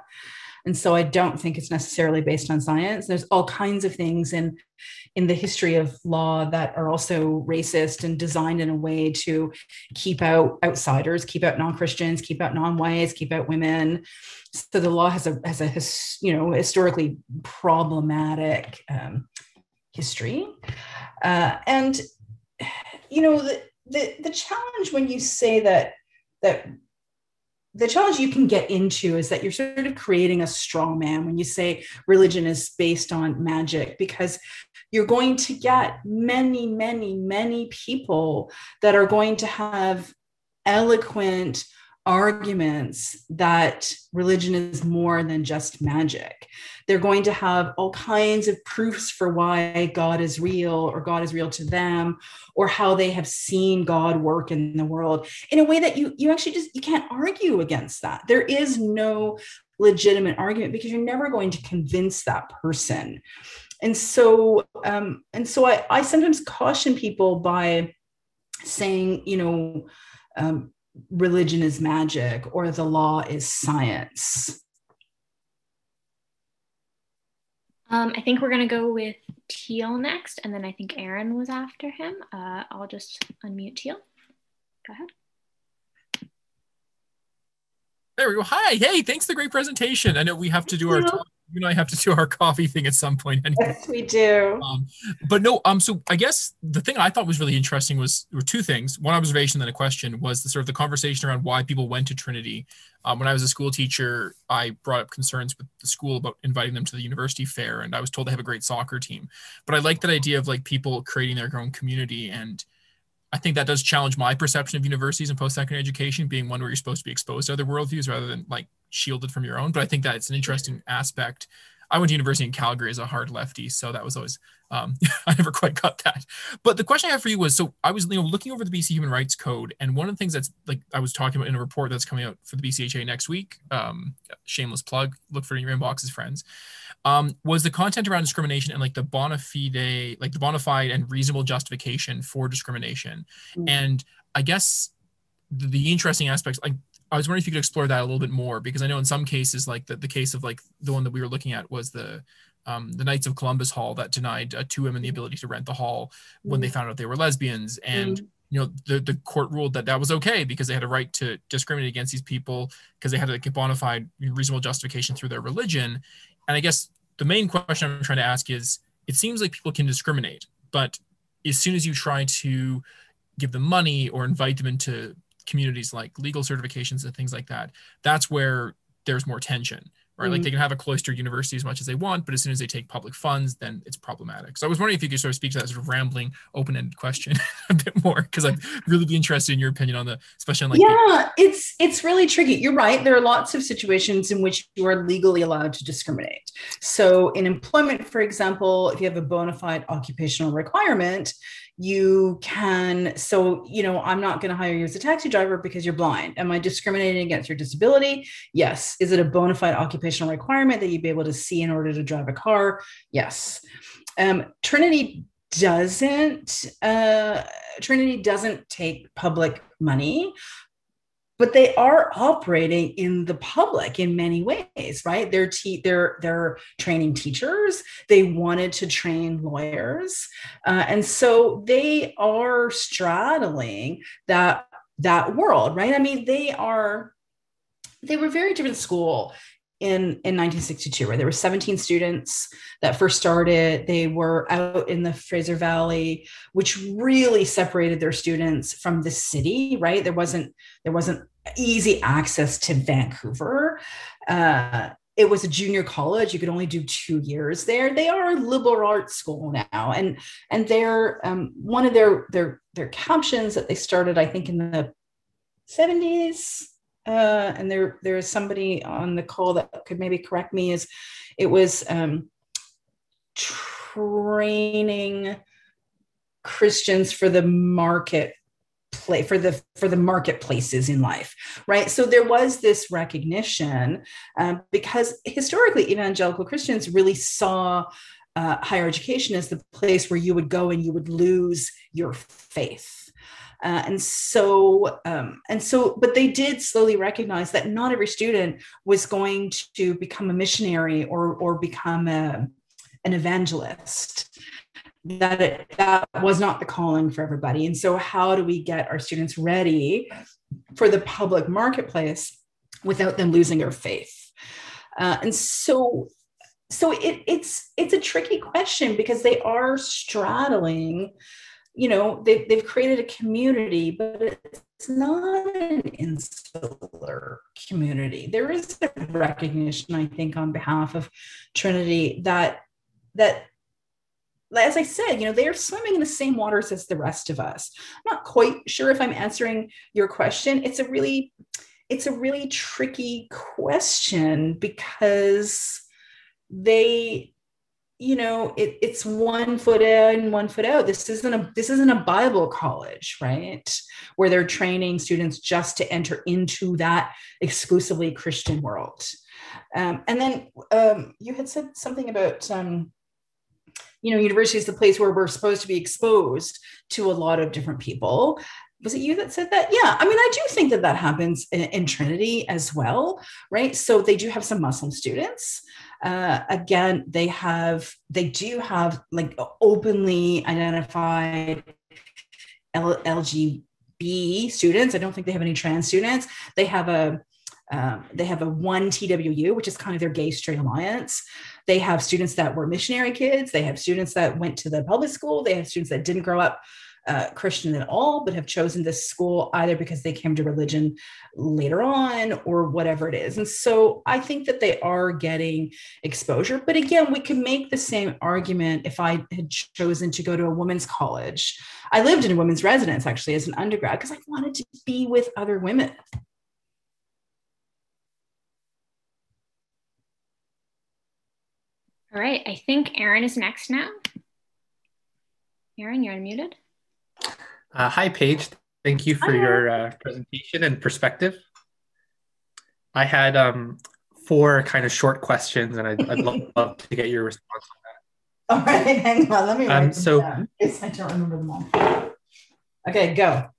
and so i don't think it's necessarily based on science. There's all kinds of things in in the history of law that are also racist and designed in a way to keep out outsiders keep out non-christians keep out non-whites keep out women. So the law has a has a you know historically problematic um, history. Uh, and you know the, the the challenge when you say that that the challenge you can get into is that you're sort of creating a strong man when you say religion is based on magic because you're going to get many many many people that are going to have eloquent arguments that religion is more than just magic. They're going to have all kinds of proofs for why God is real or God is real to them or how they have seen God work in the world in a way that you you actually just you can't argue against that. There is no legitimate argument because you're never going to convince that person. And so um and so I I sometimes caution people by saying, you know, um, religion is magic or the law is science? Um, I think we're going to go with Teal next, and then I think Aaron was after him. Uh, I'll just unmute Teal. Go ahead. There we go. Hi. Hey, thanks for the great presentation. I know we have to do our you and I have to do our coffee thing at some point. Anyway. Yes, we do. Um, but no, um, so I guess the thing I thought was really interesting was were two things. One observation, then a question was the sort of the conversation around why people went to Trinity. Um, when I was a school teacher, I brought up concerns with the school about inviting them to the university fair, and I was told they have a great soccer team. But I like that idea of like people creating their own community and I think that does challenge my perception of universities and post-secondary education being one where you're supposed to be exposed to other worldviews rather than like shielded from your own. But I think that it's an interesting aspect I went to university in Calgary as a hard lefty, so that was always um, *laughs* I never quite got that. But the question I have for you was so I was you know looking over the BC Human Rights Code, and one of the things that's like I was talking about in a report that's coming out for the BCHA next week. Um, shameless plug. Look for it in your inboxes, friends. Um, was the content around discrimination and like the bona fide, like the bona fide and reasonable justification for discrimination, mm-hmm. and I guess the, the interesting aspects like I was wondering if you could explore that a little bit more because I know in some cases, like the, the case of like the one that we were looking at was the um, the Knights of Columbus Hall that denied uh, two women the ability to rent the hall when they mm. found out they were lesbians, and mm. you know the the court ruled that that was okay because they had a right to discriminate against these people because they had a bona fide reasonable justification through their religion. And I guess the main question I'm trying to ask is: it seems like people can discriminate, but as soon as you try to give them money or invite them into communities like legal certifications and things like that, that's where there's more tension, right? Mm-hmm. Like they can have a cloistered university as much as they want, but as soon as they take public funds, then it's problematic. So I was wondering if you could sort of speak to that sort of rambling, open-ended question *laughs* a bit more, because I'd really be interested in your opinion on the, especially on like yeah, the- it's it's really tricky. You're right. There are lots of situations in which you are legally allowed to discriminate. So in employment, for example, if you have a bona fide occupational requirement, you can so you know i'm not going to hire you as a taxi driver because you're blind. Am i discriminating against your disability? Yes. Is it a bona fide occupational requirement that you be able to see in order to drive a car? Yes. Um, trinity doesn't uh, trinity doesn't take public money but they are operating in the public in many ways right? They're te- they're they're training teachers. They wanted to train lawyers. Uh, and so they are straddling that that world right? I mean they are they were very different school in in 1962 where there were 17 students that first started they were out in the fraser valley which really separated their students from the city right there wasn't there wasn't easy access to Vancouver. Uh, it was a junior college. You could only do two years there. They are a liberal arts school now, and and they're um, one of their their their captions that they started, I think, in the seventies. Uh, and there there is somebody on the call that could maybe correct me. Is it was um, training Christians for the market play for the for the marketplaces in life right so there was this recognition um, because historically evangelical christians really saw uh, higher education as the place where you would go and you would lose your faith uh, and so um, and so but they did slowly recognize that not every student was going to become a missionary or or become a, an evangelist that it, that was not the calling for everybody. And so, how do we get our students ready for the public marketplace without them losing their faith? Uh, and so, so it, it's it's a tricky question because they are straddling. You know, they, they've created a community, but it's not an insular community. There is a recognition, I think, on behalf of Trinity that that as I said, you know, they are swimming in the same waters as the rest of us. I'm not quite sure if I'm answering your question. It's a really, it's a really tricky question because they, you know, it, it's one foot in, one foot out. This isn't a this isn't a Bible college, right? Where they're training students just to enter into that exclusively Christian world. Um, and then um, you had said something about um, you know, university is the place where we're supposed to be exposed to a lot of different people. Was it you that said that? Yeah. I mean, I do think that that happens in, in Trinity as well, right? So they do have some Muslim students. Uh, again, they have, they do have like openly identified L- LGB students. I don't think they have any trans students. They have a, um, they have a one TWU, which is kind of their gay straight alliance. They have students that were missionary kids. They have students that went to the public school. They have students that didn't grow up uh, Christian at all, but have chosen this school either because they came to religion later on or whatever it is. And so I think that they are getting exposure. But again, we can make the same argument if I had chosen to go to a women's college. I lived in a women's residence actually as an undergrad because I wanted to be with other women. All right, I think Aaron is next now. Aaron, you're unmuted. Uh, hi, Paige. Thank you for hi. your uh, presentation and perspective. I had um, four kind of short questions, and I'd, I'd love, *laughs* love, to get your response on that. All right, *laughs* hang on. Let me um, write so, down. I don't remember them all. Okay, go.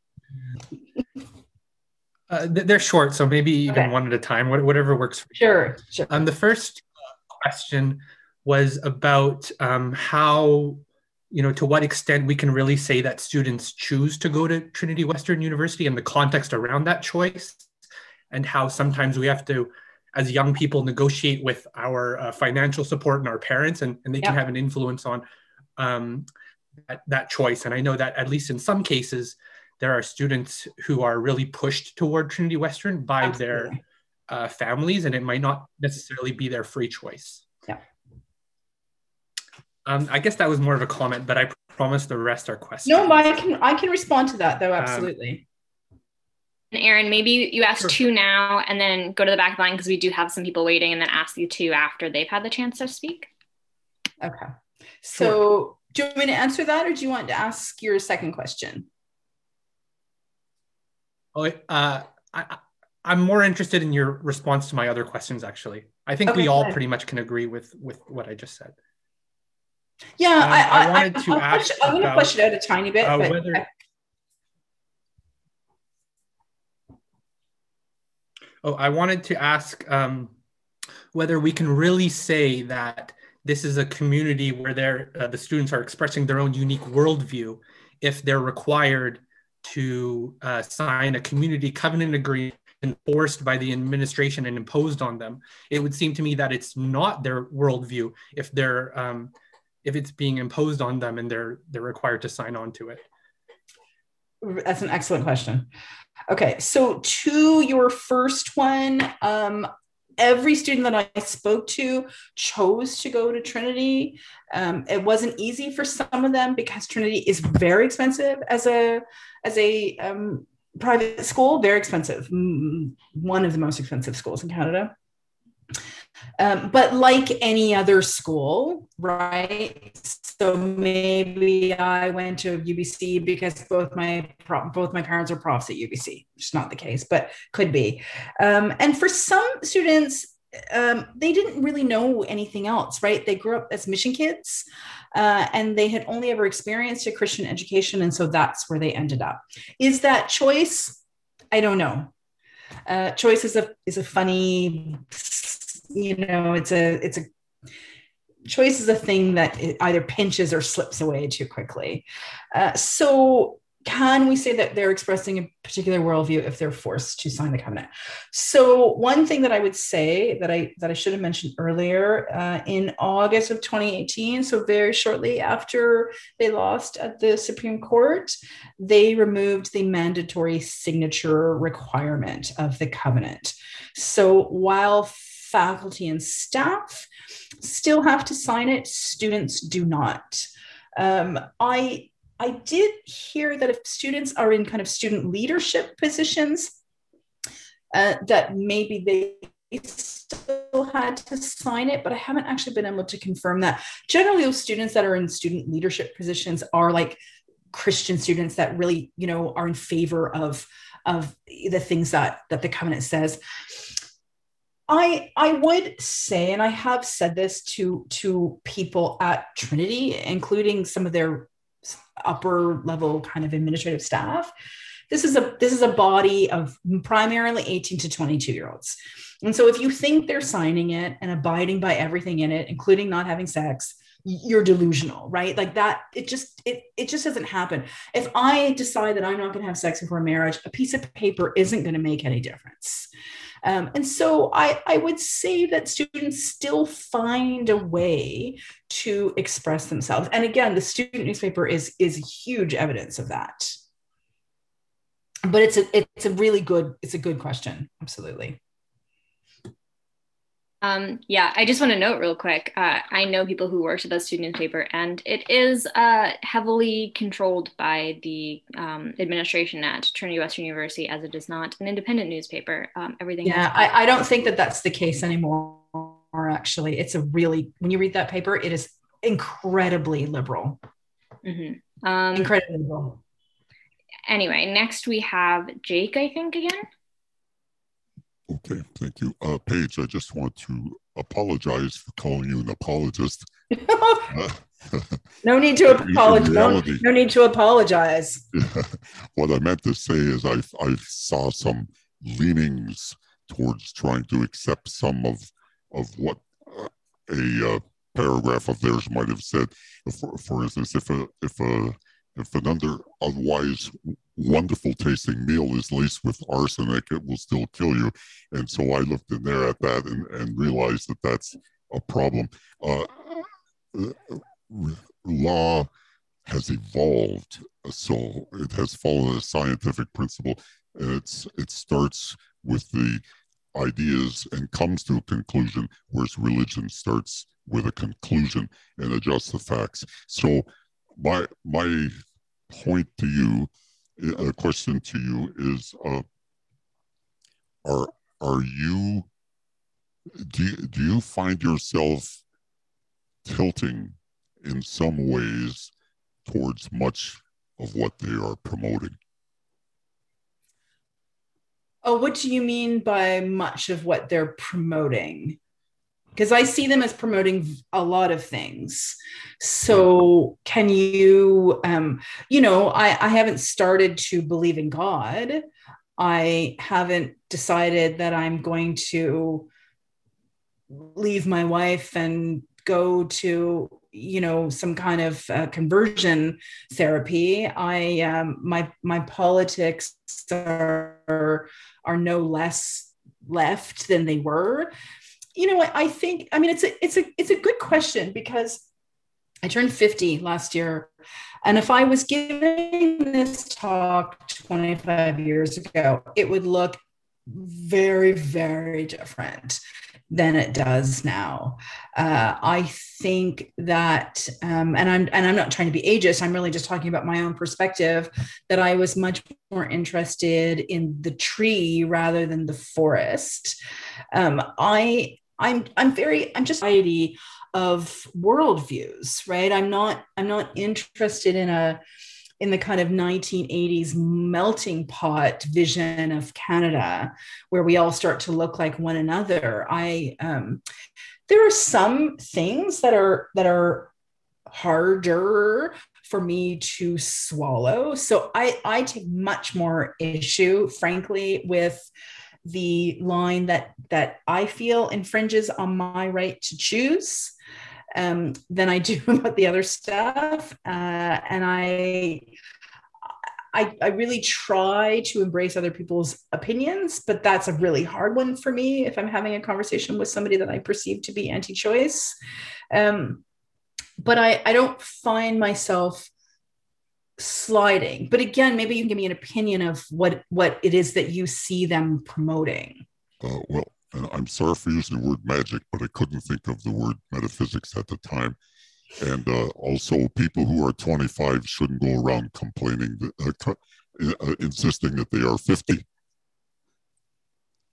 Uh, they're short, so maybe even okay. one at a time, whatever works for you. Sure, sure. Um, the first question was about um, how, you know, to what extent we can really say that students choose to go to Trinity Western University and the context around that choice, and how sometimes we have to, as young people, negotiate with our uh, financial support and our parents, and, and they yep. can have an influence on um, that, that choice. And I know that at least in some cases, there are students who are really pushed toward Trinity Western by Absolutely. their uh, families, and it might not necessarily be their free choice. Yeah. Um, I guess that was more of a comment, but I promise the rest are questions. No, but I can I can respond to that though. Um, absolutely. Um, and Aaron, maybe you ask sure. two now, and then go to the back line because we do have some people waiting, and then ask you two after they've had the chance to speak. Okay. So, sure. do you want me to answer that, or do you want to ask your second question? Oh, uh, I, I'm more interested in your response to my other questions. Actually, I think okay, we all pretty much can agree with with what I just said. Yeah, um, I, I, I, wanted to I'll ask. Push, I'm going to push it out a tiny bit, uh, but whether, Oh, I wanted to ask um, whether we can really say that this is a community where uh, the students are expressing their own unique worldview if they're required to uh, sign a community covenant agreement enforced by the administration and imposed on them. It would seem to me that it's not their worldview if they're um, if it's being imposed on them and they're they're required to sign on to it. That's an excellent question. Okay, so to your first one, um, every student that I spoke to chose to go to Trinity. Um, it wasn't easy for some of them because Trinity is very expensive as a as a um, private school, very expensive, one of the most expensive schools in Canada. Um, but like any other school, right? So maybe I went to UBC because both my both my parents are profs at UBC. It's not the case, but could be. Um, and for some students, um, they didn't really know anything else, right? They grew up as mission kids uh, and they had only ever experienced a Christian education. And so that's where they ended up. Is that choice? I don't know. Uh, choice is a is a funny, you know, it's a it's a choice is a thing that either pinches or slips away too quickly. Uh, so can we say that they're expressing a particular worldview if they're forced to sign the covenant so one thing that i would say that i that i should have mentioned earlier uh, in august of 2018 so very shortly after they lost at the supreme court they removed the mandatory signature requirement of the covenant so while faculty and staff still have to sign it students do not um, I I did hear that if students are in kind of student leadership positions, uh, that maybe they still had to sign it, but I haven't actually been able to confirm that. Generally, those students that are in student leadership positions are like Christian students that really, you know, are in favor of of the things that that the covenant says. I I would say, and I have said this to to people at Trinity, including some of their upper level kind of administrative staff this is a this is a body of primarily 18 to 22 year olds. And so if you think they're signing it and abiding by everything in it including not having sex you're delusional right? Like that it just it, it just doesn't happen. If i decide that i'm not going to have sex before marriage a piece of paper isn't going to make any difference um, and so I, I would say that students still find a way to express themselves. And again, the student newspaper is, is huge evidence of that. But it's a, it's a really good, it's a good question. Absolutely. Um, yeah, I just want to note real quick. Uh, I know people who worked at the student newspaper, and it is uh, heavily controlled by the um, administration at Trinity Western University, as it is not an independent newspaper. Um, everything. Yeah, I, I, don't think that that's the case anymore. actually. It's a really, when you read that paper, it is incredibly liberal. Mm-hmm. Um, incredibly liberal. Anyway, next we have Jake, I think, again. Okay, thank you. Uh, Paige, I just want to apologize for calling you an apologist. *laughs* *laughs* no need to apologize. No, no, need to apologize. *laughs* what I meant to say is I, I saw some leanings towards trying to accept some of, of what uh, a uh, paragraph of theirs might have said. For, for instance, if a, if a if an under otherwise wonderful tasting meal is laced with arsenic, it will still kill you. And so I looked in there at that and, and realized that that's a problem. Uh, law has evolved, so it has followed a scientific principle. It's it starts with the ideas and comes to a conclusion, whereas religion starts with a conclusion and adjusts the facts. So my my point to you, a question to you is, uh, are are you do you, do you find yourself tilting in some ways towards much of what they are promoting? Oh, what do you mean by much of what they're promoting? Because I see them as promoting a lot of things. So, can you, um, you know, I, I haven't started to believe in God. I haven't decided that I'm going to leave my wife and go to you know some kind of uh, conversion therapy i um, my my politics are are no less left than they were you know what I think I mean it's a it's a it's a good question because I turned 50 last year and if I was giving this talk 25 years ago it would look very very different than it does now. Uh, I think that, um, and I'm and I'm not trying to be ageist. I'm really just talking about my own perspective. That I was much more interested in the tree rather than the forest. Um, I I'm I'm very I'm just variety of worldviews, right? I'm not I'm not interested in a in the kind of 1980s melting pot vision of Canada, where we all start to look like one another. I um, there are some things that are that are harder for me to swallow. So I I take much more issue, frankly, with the line that that I feel infringes on my right to choose um, than I do *laughs* about the other stuff. Uh, and I, I, I really try to embrace other people's opinions, but that's a really hard one for me if I'm having a conversation with somebody that I perceive to be anti-choice. Um, but I, I don't find myself sliding. But again maybe you can give me an opinion of what what it is that you see them promoting. Uh, well i'm sorry for using the word magic but i couldn't think of the word metaphysics at the time. And uh, also people who are 25 shouldn't go around complaining uh, uh, insisting that they are 50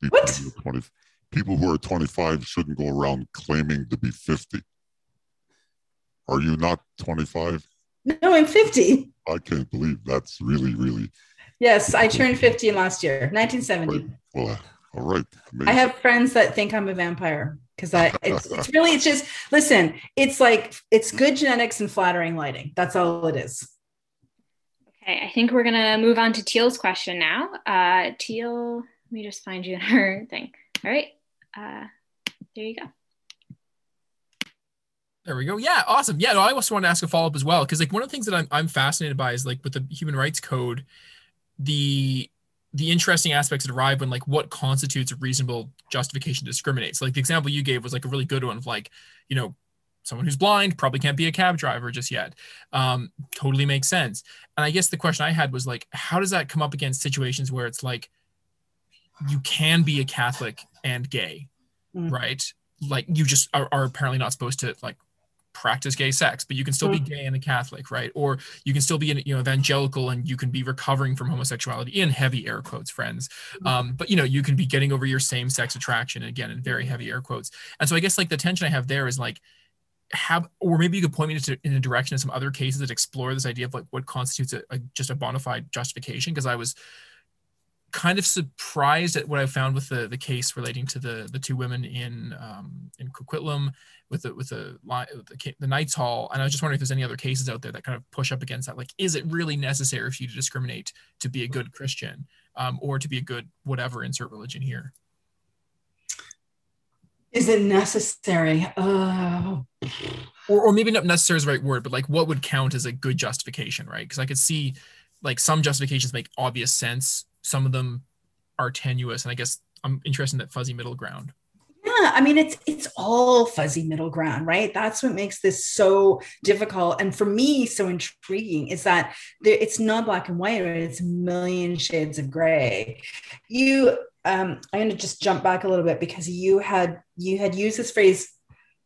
people what? 20, people who are 25 shouldn't go around claiming to be 50 are you not 25 no, I'm 50. I can't believe that's really, really. Yes, I turned 50 last year, 1970. Right. Well, all right. Amazing. I have friends that think I'm a vampire because I *laughs* it's, it's really it's just listen, it's like it's good genetics and flattering lighting. That's all it is. Okay, I think we're gonna move on to Teal's question now. Uh, Teal, let me just find you in her *laughs* thing. All right, uh, there you go. There we go. Yeah, awesome. Yeah, no, I also want to ask a follow up as well because like one of the things that I'm I'm fascinated by is like with the human rights code, the the interesting aspects that arrive when like what constitutes a reasonable justification to discriminate. So like the example you gave was like a really good one of like, you know, someone who's blind probably can't be a cab driver just yet. Um, totally makes sense. And I guess the question I had was like, how does that come up against situations where it's like you can be a Catholic and gay, mm. right? Like you just are, are apparently not supposed to like practice gay sex, but you can still be Mm-hmm. gay and a Catholic, right? Or you can still be an you know evangelical and you can be recovering from homosexuality in heavy air quotes, friends. Mm-hmm. Um, but you know you can be getting over your same sex attraction again in very heavy air quotes. And so I guess like the tension I have there is like have or maybe you could point me to in a direction of some other cases that explore this idea of like what constitutes a, a just a bona fide justification because I was kind of surprised at what I found with the the case relating to the the two women in um, in Coquitlam with the with the the, the Knights Hall, and I was just wondering if there's any other cases out there that kind of push up against that. Like, is it really necessary for you to discriminate to be a good Christian, um, or to be a good whatever insert religion here? Is it necessary? Oh, or, or maybe not necessary is the right word, but like what would count as a good justification, right? Because I could see like some justifications make obvious sense, some of them are tenuous, and I guess I'm interested in that fuzzy middle ground. Yeah, I mean it's it's all fuzzy middle ground, right? That's what makes this so difficult, and for me, so intriguing is that there, it's not black and white; it's a million shades of gray. You, um, I'm going to just jump back a little bit because you had you had used this phrase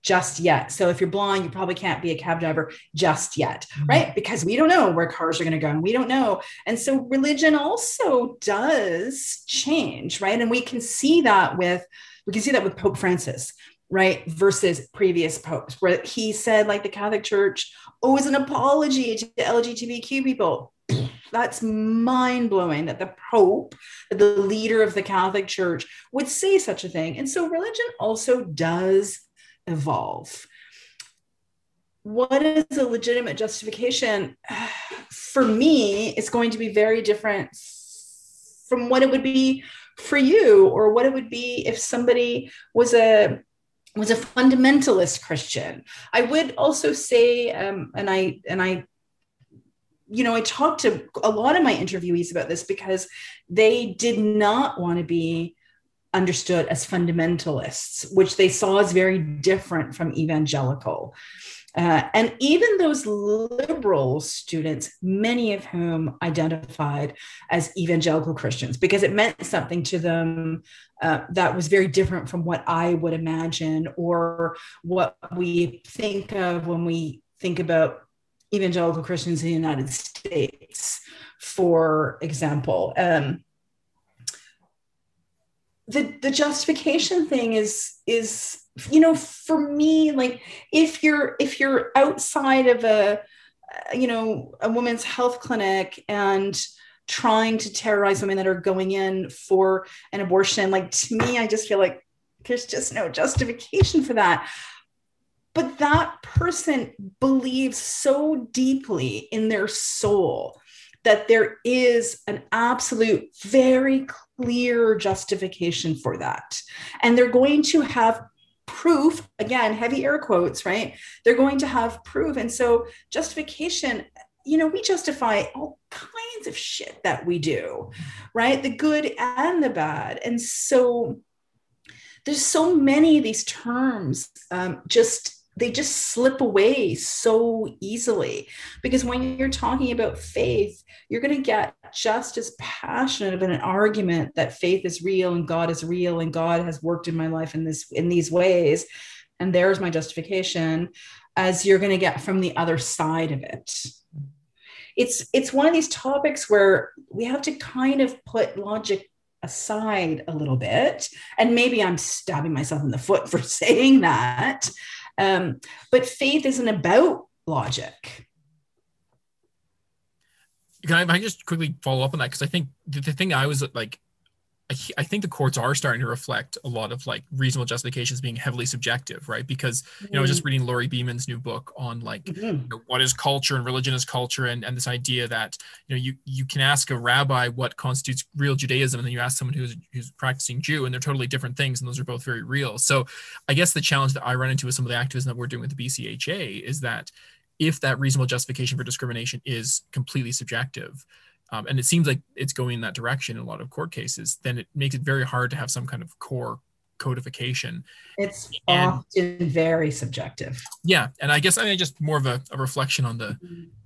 just yet. So if you're blind, you probably can't be a cab driver just yet, mm-hmm. right? Because we don't know where cars are going to go and we don't know. And so religion also does change, right? And we can see that with we can see that with Pope Francis, right? Versus previous popes, where he said, like the Catholic Church oh, owes an apology to the LGBTQ people. *clears throat* That's mind blowing that the Pope, the leader of the Catholic Church, would say such a thing. And so religion also does evolve. What is a legitimate justification? *sighs* For me, it's going to be very different from what it would be for you or what it would be if somebody was a was a fundamentalist christian i would also say um, and i and i you know i talked to a lot of my interviewees about this because they did not want to be understood as fundamentalists which they saw as very different from evangelical uh, and even those liberal students, many of whom identified as evangelical Christians, because it meant something to them uh, that was very different from what I would imagine or what we think of when we think about evangelical Christians in the United States, for example. Um, the, the justification thing is is you know for me like if you're if you're outside of a uh, you know a women's health clinic and trying to terrorize women that are going in for an abortion like to me i just feel like there's just no justification for that. But that person believes so deeply in their soul that there is an absolute very clear justification for that. And they're going to have proof again heavy air quotes right? They're going to have proof. And so justification you know we justify all kinds of shit that we do right? The good and the bad. And so there's so many of these terms um, just they just slip away so easily. Because when you're talking about faith you're going to get just as passionate about an argument that faith is real and god is real and god has worked in my life in this in these ways and there's my justification as you're going to get from the other side of it. It's it's one of these topics where we have to kind of put logic aside a little bit and maybe i'm stabbing myself in the foot for *laughs* saying that um, but faith isn't about logic. Can I, I just quickly follow up on that? Because I think the, the thing I was like, I, I, think the courts are starting to reflect a lot of like reasonable justifications being heavily subjective, right? Because you know, mm-hmm. just reading Lori Beaman's new book on like mm-hmm. you know, what is culture and religion is culture, and, and this idea that you know you you can ask a rabbi what constitutes real Judaism, and then you ask someone who's who's practicing Jew, and they're totally different things, and those are both very real. So I guess the challenge that I run into with some of the activism that we're doing with the BCHA is that if that reasonable justification for discrimination is completely subjective, um, and it seems like it's going in that direction in a lot of court cases, then it makes it very hard to have some kind of core codification. It's and, often very subjective. Yeah, and I guess I mean just more of a, a reflection on the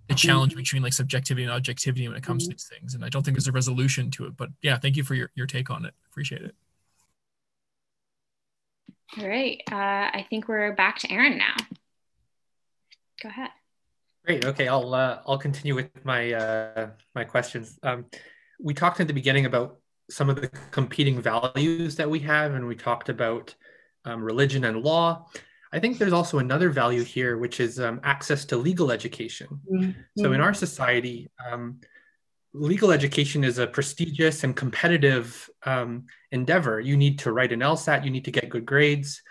the challenge between like subjectivity and objectivity when it comes to these things. And I don't think there's a resolution to it. But yeah, thank you for your, your take on it. Appreciate it. All right. Uh, I think we're back to Aaron now. go ahead. Great. Okay, I'll uh, I'll continue with my uh, my questions. Um, we talked at the beginning about some of the competing values that we have, and we talked about um, religion and law. I think there's also another value here, which is um, access to legal education. Mm-hmm. So in our society, um, legal education is a prestigious and competitive um, endeavor. You need to write an LSAT, you need to get good grades.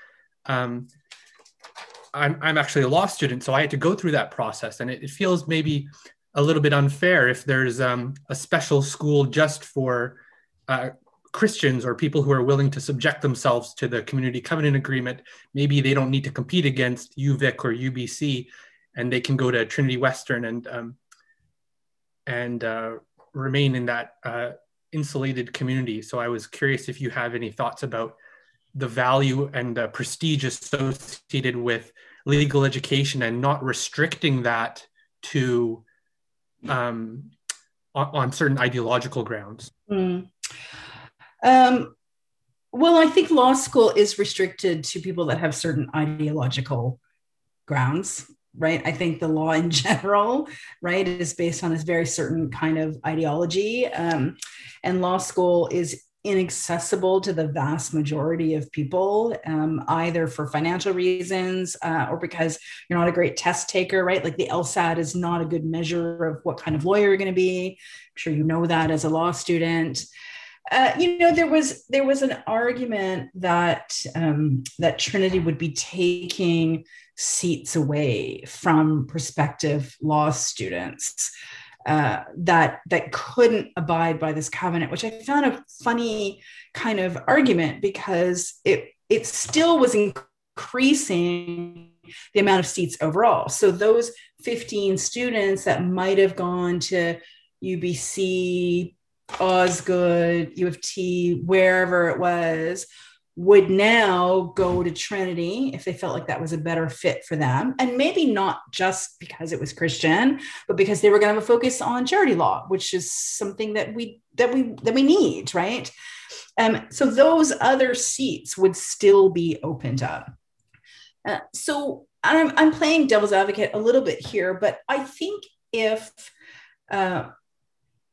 I'm, I'm actually a law student, so I had to go through that process, and it, it feels maybe a little bit unfair if there's um, a special school just for uh, Christians or people who are willing to subject themselves to the community covenant agreement. Maybe they don't need to compete against UVic or UBC, and they can go to Trinity Western and um, and uh, remain in that uh, insulated community. So I was curious if you have any thoughts about the value and the prestige associated with legal education and not restricting that to um, on, on, certain ideological grounds. Mm. Um, well, I think law school is restricted to people that have certain ideological grounds right? I think the law in *laughs* general, right, is based on this very certain kind of ideology. Um, and law school is inaccessible to the vast majority of people, um, either for financial reasons uh, or because you're not a great test taker, right? Like the LSAT is not a good measure of what kind of lawyer you're going to be. I'm sure you know that as a law student. Uh, you know, there was there was an argument that um, that Trinity would be taking seats away from prospective law students uh, that that couldn't abide by this covenant, which I found a funny kind of argument because it it still was increasing the amount of seats overall. So those 15 students that might have gone to UBC, Osgoode, U of T, wherever it was, would now go to Trinity if they felt like that was a better fit for them. And maybe not just because it was Christian, but because they were going to have a focus on charity law, which is something that we that we that we need, right? Um, so those other seats would still be opened up. Uh, so I'm, I'm playing devil's advocate a little bit here, but I think if uh,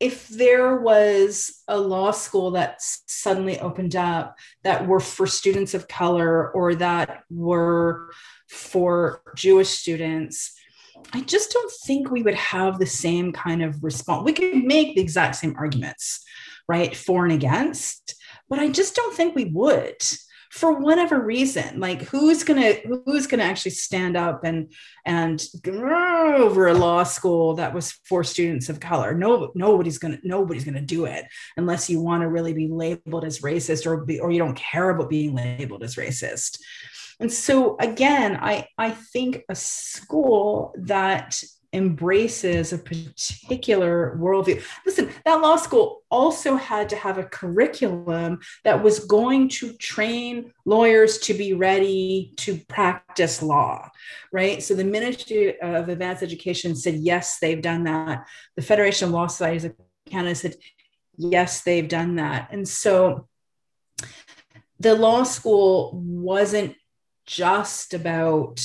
if there was a law school that suddenly opened up that were for students of color or that were for Jewish students, I just don't think we would have the same kind of response. We could make the exact same arguments, right, for and against, but I just don't think we would for whatever reason like who's gonna who's gonna actually stand up and and over a law school that was for students of color? No nobody's gonna nobody's gonna do it unless you want to really be labeled as racist or be or you don't care about being labeled as racist. And so again i i think a school that embraces a particular worldview. Listen, that law school also had to have a curriculum that was going to train lawyers to be ready to practice law, right? So the Ministry of Advanced Education said, yes, they've done that. The Federation of Law Societies of Canada said, yes, they've done that. And so the law school wasn't just about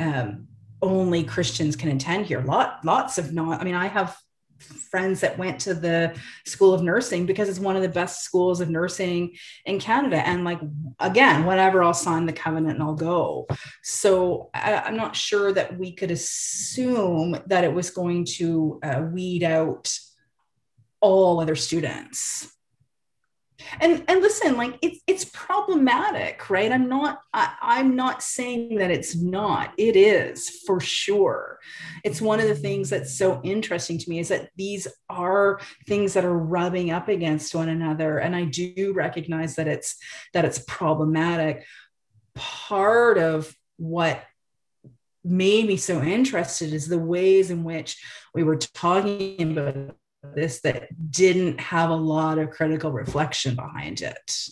um, only Christians can attend here. Lot, lots of not. I mean, I have friends that went to the school of nursing because it's one of the best schools of nursing in Canada. And like, again, whatever, I'll sign the covenant and I'll go. So I, am not sure that we could assume that it was going to uh, weed out all other students and and listen like it's it's problematic right? I'm not I, i'm not saying that it's not. It is for sure. It's one of the things that's so interesting to me is that these are things that are rubbing up against one another. And i do recognize that it's that it's problematic. Part of what made me so interested is the ways in which we were talking about this that didn't have a lot of critical reflection behind it.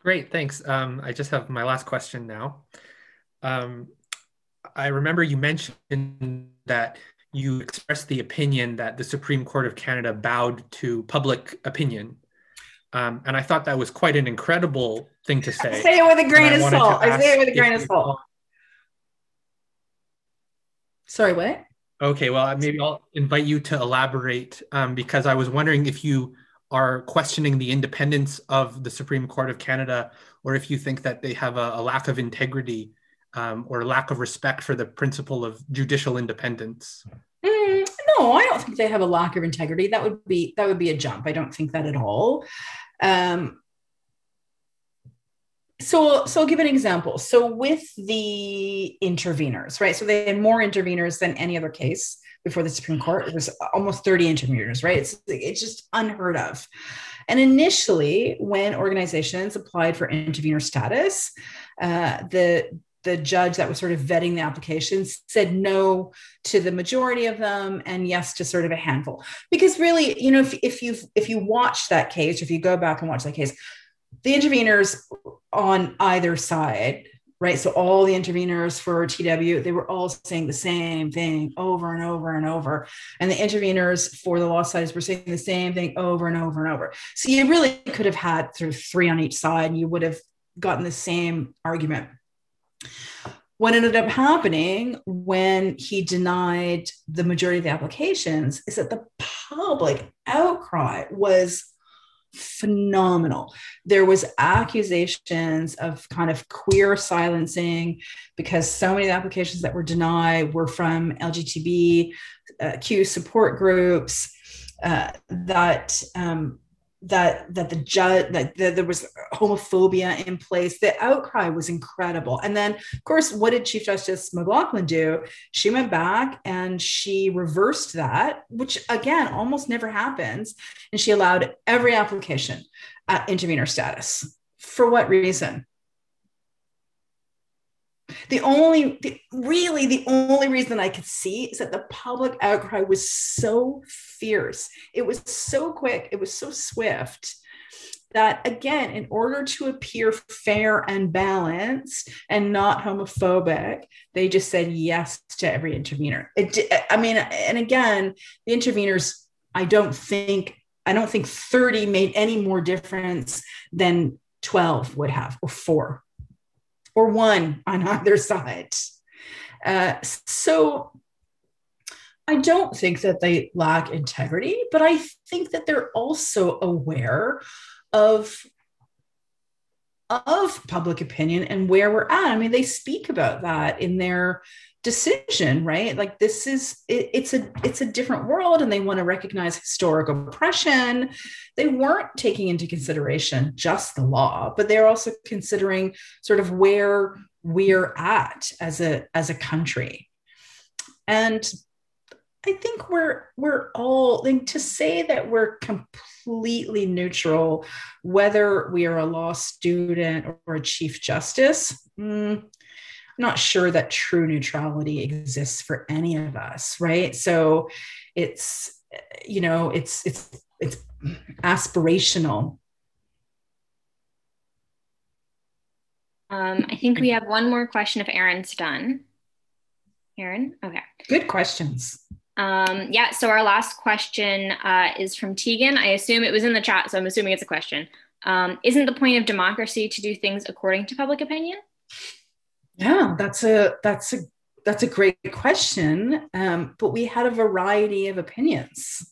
Great, thanks. Um, I just have my last question now. Um, I remember you mentioned that you expressed the opinion that the Supreme Court of Canada bowed to public opinion. Um, and I thought that was quite an incredible thing to *laughs* say. Say it with a grain of salt. I say it with a grain of salt. Sorry, what? Okay, well, maybe I'll invite you to elaborate um, because I was wondering if you are questioning the independence of the Supreme Court of Canada or if you think that they have a, a lack of integrity um, or lack of respect for the principle of judicial independence. Mm, no, I don't think they have a lack of integrity. That would be that would be a jump. I don't think that at all. Um, so, so I'll give an example. So with the interveners, right? So they had more interveners than any other case before the Supreme Court. It was almost 30 interveners, right? It's, it's just unheard of. And initially, when organizations applied for intervener status, uh, the the judge that was sort of vetting the applications said no to the majority of them and yes to sort of a handful because really you know if, if you if you watch that case if you go back and watch that case the interveners on either side, right? So all the interveners for TW, they were all saying the same thing over and over and over. And the interveners for the law sides were saying the same thing over and over and over. So you really could have had sort of three on each side and you would have gotten the same argument. What ended up happening when he denied the majority of the applications is that the public outcry was phenomenal. There was accusations of kind of queer silencing because so many of the applications that were denied were from LGBTQ support groups uh, that um, that that the judge that, there was homophobia in place. The outcry was incredible. And then of course what did chief justice McLachlin do? She went back and she reversed that which again almost never happens. And she allowed every application at intervener status. For what reason the only, the, really, the only reason I could see is that the public outcry was so fierce. It was so quick. It was so swift that again in order to appear fair and balanced and not homophobic they just said yes to every intervener it, i mean and again the interveners i don't think i don't think 30 made any more difference than 12 would have or 4 or one on *laughs* either side. Uh, so I don't think that they lack integrity, but I think that they're also aware of of public opinion and where we're at. I mean, they speak about that in their decision right? Like this is it, it's a it's a different world and they want to recognize historic oppression. They weren't taking into consideration just the law but they're also considering sort of where we're at as a as a country. And i think we're we're all like, to say that we're completely neutral whether we are a law student or a chief justice mm, not sure that true neutrality exists for any of us, right? So it's you know, it's it's it's aspirational. Um, I think we have one more question if Aaron's done. Aaron, okay. Good questions. Um, yeah, so our last question uh, is from Tegan. I assume it was in the chat, so I'm assuming it's a question. Um, isn't the point of democracy to do things according to public opinion? Yeah, that's a that's a that's a great question. Um, but we had a variety of opinions,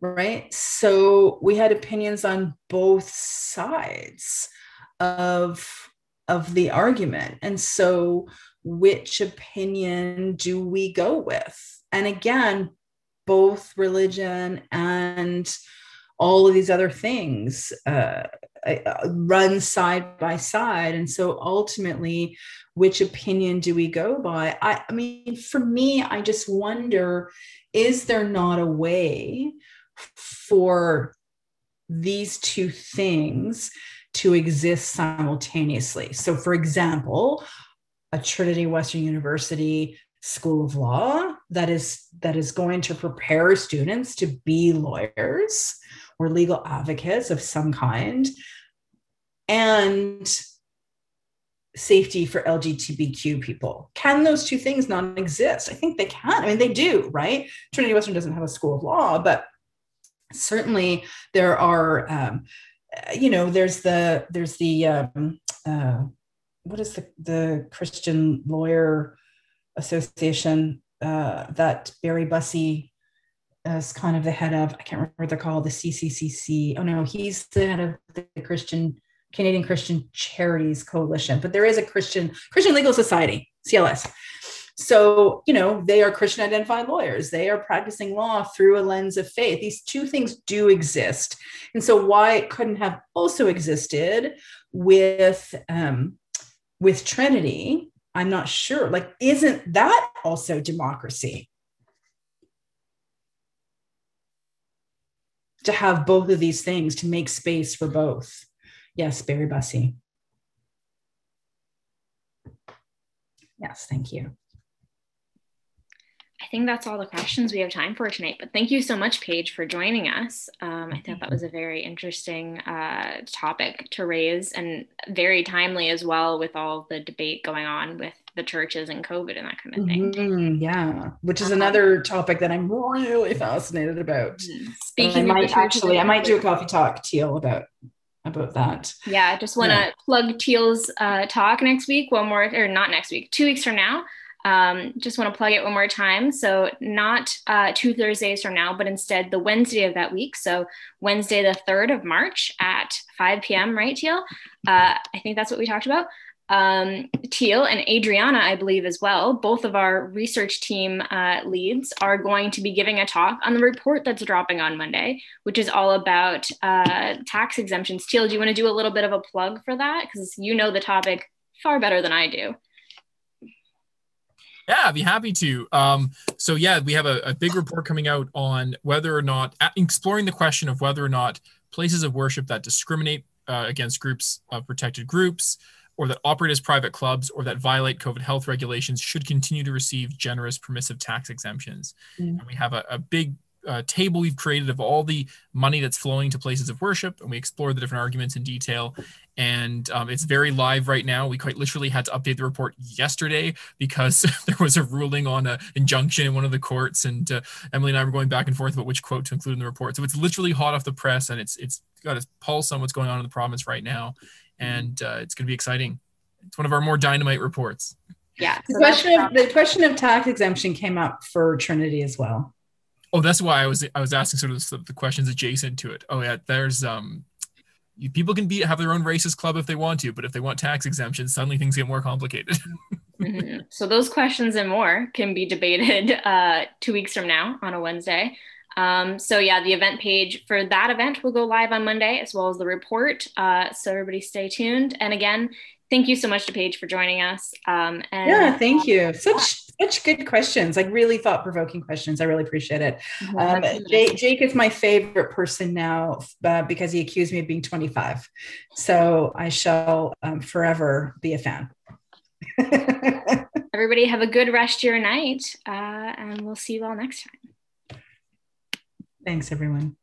right? So we had opinions on both sides of of the argument, and so which opinion do we go with? And again, both religion and all of these other things uh, uh, run side by side. And so ultimately, which opinion do we go by? I, I mean, for me, I just wonder is there not a way for these two things to exist simultaneously? So, for example, a Trinity Western University school of law that is that is going to prepare students to be lawyers or legal advocates of some kind and safety for LGBTQ people. Can those two things not exist? I think they can. I mean, they do, right? Trinity Western doesn't have a school of law, but certainly there are um, you know, there's the there's the um, uh, what is the the Christian lawyer association uh, that Barry Bussey is kind of the head of. I can't remember what they're called. The CCCC. Oh no, he's the head of the Christian Canadian Christian Charities Coalition. But there is a Christian Christian Legal Society (CLS). So, you know, they are Christian identified lawyers. They are practicing law through a lens of faith. These two things do exist. And so, why it couldn't have also existed with, um, with Trinity, I'm not sure. Like, isn't that also democracy? To have both of these things, to make space for both. Yes, Barry Bussey. Yes, thank you. I think that's all the questions we have time for tonight. But thank you so much, Paige, for joining us. Um, I thought that was a very interesting uh, topic to raise and very timely as well with all the debate going on with the churches and COVID and that kind of thing. Mm-hmm, yeah, which is uh-huh. another topic that I'm really fascinated about. Speaking, I might actually, I might do a coffee talk, Teal, about about that. Yeah, I just want to yeah. plug Teal's uh, talk next week. One more, or not next week, two weeks from now. Um, just want to plug it one more time. So, not uh, two Thursdays from now, but instead the Wednesday of that week. So, Wednesday, the 3rd of March at 5 p.m., right, Teal? Uh, I think that's what we talked about. Um, Teal and Adriana, I believe, as well, both of our research team uh, leads are going to be giving a talk on the report that's dropping on Monday, which is all about uh, tax exemptions. Teal, do you want to do a little bit of a plug for that? Because you know the topic far better than I do. Yeah, I'd be happy to. Um, so yeah, we have a, a, big report coming out on whether or not exploring the question of whether or not places of worship that discriminate uh, against groups of protected groups or that operate as private clubs or that violate COVID health regulations should continue to receive generous permissive tax exemptions. Mm. And we have a, a big uh, table we've created of all the money that's flowing to places of worship, and we explore the different arguments in detail. And um, it's very live right now. We quite literally had to update the report yesterday because *laughs* there was a ruling on an injunction in one of the courts, and uh, Emily and I were going back and forth about which quote to include in the report. So it's literally hot off the press, and it's it's got a pulse on what's going on in the province right now, and uh, it's going to be exciting. It's one of our more dynamite reports. Yeah. So the question of the question of tax exemption came up for Trinity as well. Oh, that's why I was I was asking sort of the, the questions adjacent to it. Oh yeah, there's um people can be have their own racist club if they want to, but if they want tax exemption, suddenly things get more complicated. *laughs* mm-hmm. So those questions and more can be debated uh, two weeks from now on a Wednesday. Um, so yeah, the event page for that event will go live on Monday, as well as the report. Uh, so everybody stay tuned. And again, thank you so much to Paige for joining us. Um, and, yeah, thank you. Such such good questions, like really thought provoking questions. I really appreciate it. Um, Jake, Jake, is my favorite person now uh, because he accused me of being 25. So I shall um, forever be a fan. *laughs* Everybody have a good rest of your night, uh, and we'll see you all next time. Thanks, everyone.